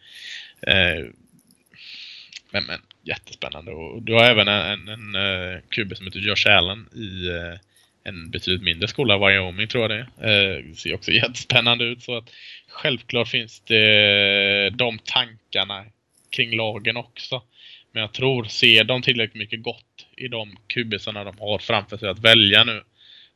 men, men jättespännande. Och du har även en, en, en QB som heter Josh Allen i eh, en betydligt mindre skola, Wyoming tror jag det är. Eh, ser också jättespännande ut. Så att självklart finns det de tankarna kring lagen också. Men jag tror, ser de tillräckligt mycket gott i de kubisarna de har framför sig att välja nu.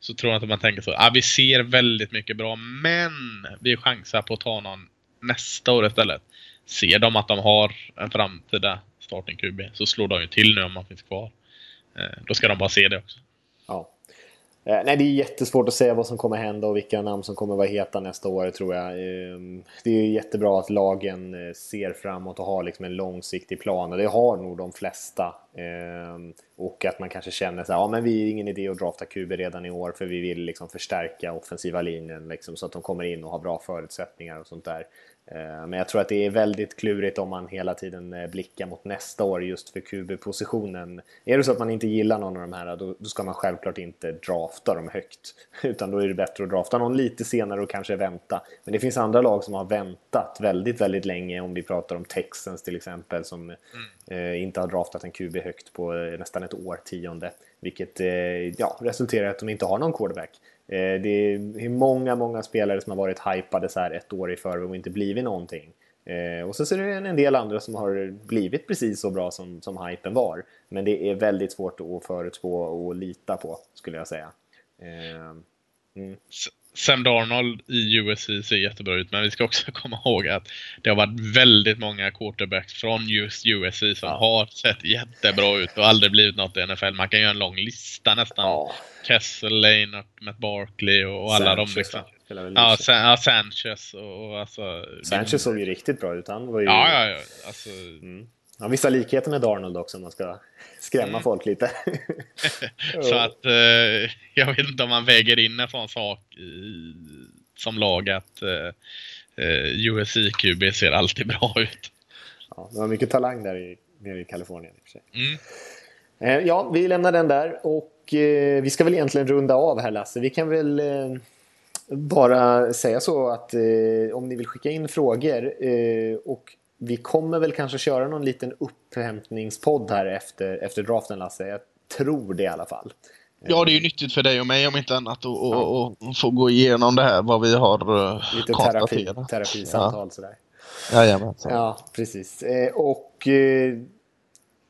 Så tror jag inte man tänker så, ah, vi ser väldigt mycket bra men vi chansar på att ta någon nästa år istället. Ser de att de har en framtida starting QB så slår de ju till nu om man finns kvar. Eh, då ska de bara se det också. Ja. Eh, nej, det är jättesvårt att säga vad som kommer hända och vilka namn som kommer vara heta nästa år tror jag. Ehm, det är jättebra att lagen eh, ser framåt och har liksom en långsiktig plan och det har nog de flesta. Ehm, och att man kanske känner så här, ja men vi är ingen idé att drafta QB redan i år för vi vill liksom förstärka offensiva linjen liksom, så att de kommer in och har bra förutsättningar och sånt där. Eh, men jag tror att det är väldigt klurigt om man hela tiden eh, blickar mot nästa år just för QB-positionen. Är det så att man inte gillar någon av de här då, ska man självklart inte drafta dem högt. Utan då är det bättre att drafta någon lite senare och kanske vänta. Men det finns andra lag som har väntat väldigt, väldigt länge. Om vi pratar om Texans till exempel som mm. eh, inte har draftat en QB högt på eh, nästan ett årtionde. Vilket eh, ja, resulterar i att de inte har någon quarterback. Eh, det är många, många spelare som har varit hypade så här ett år i förväg och inte blivit någonting. Eh, och så är det en del andra som har blivit precis så bra som, som hypen var. Men det är väldigt svårt att förutspå och lita på, skulle jag säga. Eh, mm. Sam Darnold i USC ser jättebra ut, men vi ska också komma ihåg att det har varit väldigt många quarterbacks från just USC som ja. har sett jättebra ut och aldrig blivit något i NFL. Man kan göra en lång lista nästan. Ja. Kessel, Lane och Matt Barkley och alla de liksom. Ja, San ja, Sanchez och, och alltså... Sanchez såg ju riktigt bra ut. Han var ju... Ja, ja, ja. Alltså... Mm. Ja, vissa likheter med Darnold också om man ska skrämma mm. folk lite. så att eh, jag vet inte om man väger in en sån sak i, som lag att eh, eh USC-QB ser alltid bra ut. Ja, det var mycket talang där i, nere i Kalifornien i. Mm. Eh, ja, vi lämnar den där och eh, vi ska väl egentligen runda av här Lasse. Vi kan väl eh, bara säga så att eh, om ni vill skicka in frågor och vi kommer väl kanske köra någon liten upphämtningspodd här efter, efter draften Lasse. Jag tror det i alla fall. Ja, det är ju nyttigt för dig och mig om inte annat att ja. få gå igenom det här, vad vi har uh, Lite terapi, terapisamtal ja. sådär. Jajamensan. Ja, precis. Eh, och eh,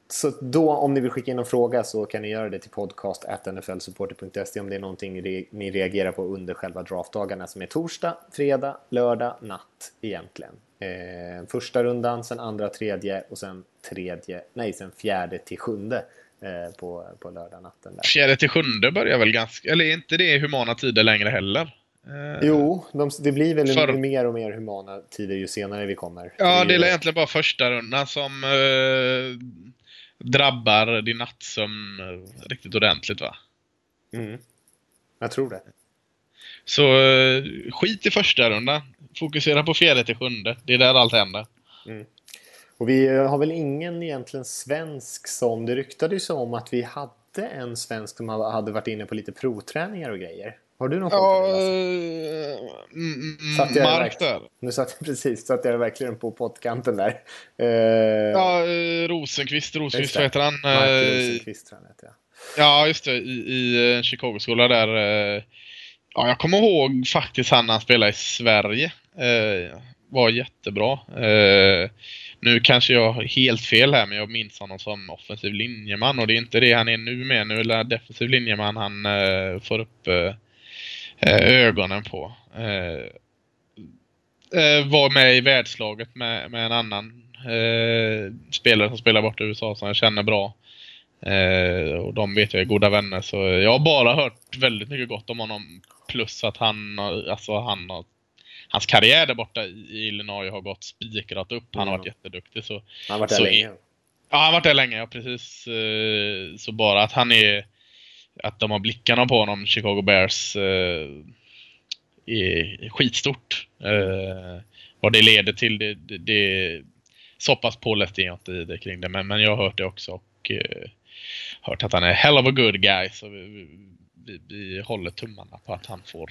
så då om ni vill skicka in en fråga så kan ni göra det till podcast.nflsupporter.se om det är någonting ni reagerar på under själva draftdagarna som är torsdag, fredag, lördag, natt egentligen. Eh, första rundan, sen andra, tredje och sen tredje, nej sen fjärde till sjunde eh, på, på lördag natten. Där. Fjärde till sjunde börjar väl ganska, eller är inte det humana tider längre heller? Eh, jo, de, det blir väl för... mer och mer humana tider ju senare vi kommer. Ja, det är, det är egentligen bara första rundan som eh, drabbar din nattsömn eh, riktigt ordentligt va? Mm. Jag tror det. Så eh, skit i första rundan. Fokusera på fjärde till sjunde. Det är där allt händer. Mm. Och vi har väl ingen egentligen svensk som... Det ryktades ju om att vi hade en svensk som hade varit inne på lite provträningar och grejer. Har du någon ja, äh, Mark där. Nu satt jag precis, satt jag verkligen på pottkanten där. Uh, ja, Rosenqvist, Rosenqvist, vad heter han? Mark Rosenqvist tror jag ja. Ja, just det. I, i Chicago-skola där. Ja, jag kommer ihåg faktiskt han när han spelade i Sverige. Eh, var jättebra. Eh, nu kanske jag har helt fel här men jag minns honom som offensiv linjeman och det är inte det han är nu med. Nu är det defensiv linjeman han eh, får upp Eh, ögonen på. Eh, var med i världslaget med, med en annan spelare som spelar bort i USA som jag känner bra och de vet jag är goda vänner så jag har bara hört väldigt mycket gott om honom. Plus att han, alltså han har hans karriär där borta i Illinois har gått spikrat upp. Han har varit jätteduktig. Så, han har varit där så, länge. Ja, han har varit där länge, ja precis. Så bara att han är att de har blickarna på honom, Chicago Bears, eh, är skitstort. Eh, vad det leder till, det, det, det så pass påläst är jag inte i det kring det, men, men jag har hört det också och eh, hört att han är hell of a good guy. Så vi, vi, vi håller tummarna på att han får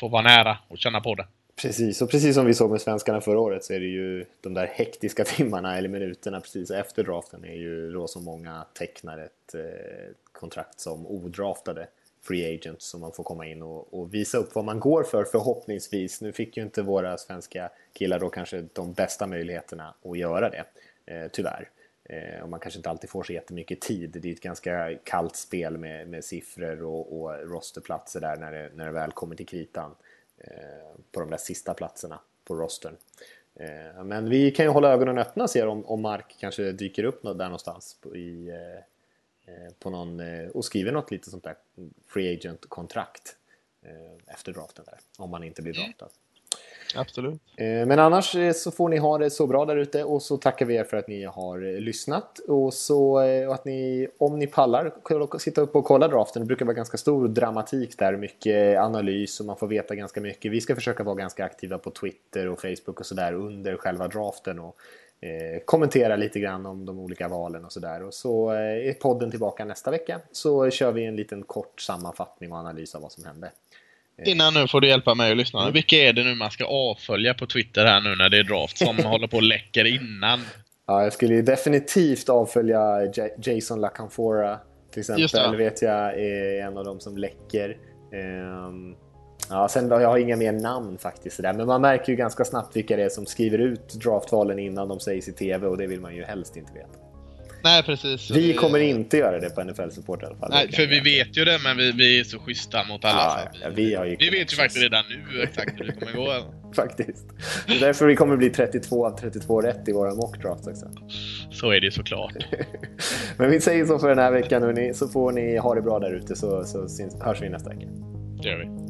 får vara nära och känna på det. Precis, och precis som vi såg med svenskarna förra året så är det ju de där hektiska timmarna eller minuterna precis efter draften är ju då som många tecknar ett eh, kontrakt som odraftade free agents som man får komma in och, och, visa upp vad man går för förhoppningsvis. Nu fick ju inte våra svenska killar då kanske de bästa möjligheterna att göra det, eh, tyvärr. Eh, och man kanske inte alltid får så jättemycket tid. Det är ett ganska kallt spel med, med siffror och, och rosterplatser där när det, när det väl kommer till kritan. Eh, på de där sista platserna på rostern. Eh, men vi kan ju hålla ögonen öppna och se om, om Mark kanske dyker upp där någonstans på, i, på någon, och skriver något lite sånt där free agent-kontrakt efter draften där, om man inte blir draftad. Absolut. Eh, men annars eh, så får ni ha det så bra där ute och så tackar vi er för att ni har eh, lyssnat. Och så och att ni, om ni pallar, sitta upp och kolla draften. Det brukar vara ganska stor dramatik där, mycket analys och man får veta ganska mycket. Vi ska försöka vara ganska aktiva på Twitter och Facebook och sådär under själva draften och eh, kommentera lite grann om de olika valen och sådär. Och så är podden tillbaka nästa vecka så kör vi en liten kort sammanfattning och analys av vad som hände. Innan nu får du hjälpa mig att lyssna. Vilka är det nu man ska avfölja på Twitter här nu när det är draft som håller på och läcker innan? Ja, jag skulle definitivt avfölja J Jason LaCanfora till exempel. vet jag är en av dem som läcker. Um, ja, sen jag har inga mer namn faktiskt. Där. Men man märker ju ganska snabbt vilka det är som skriver ut draftvalen innan de sägs i TV och det vill man ju helst inte veta. Nej, precis. Vi kommer inte göra det på NFL Support i alla fall. Nej, för vi vet ju det, men vi, vi är så schyssta mot alla. Ja, vi, vi, har ju vi vet ju faktiskt redan nu exakt hur det kommer gå. faktiskt. Det är därför vi kommer bli 32 av 32 rätt i våra mockdrafts också. Så är det såklart. men vi säger så för den här veckan, hörni, så får ni ha det bra där ute så, så syns, hörs vi nästa vecka. Det gör vi.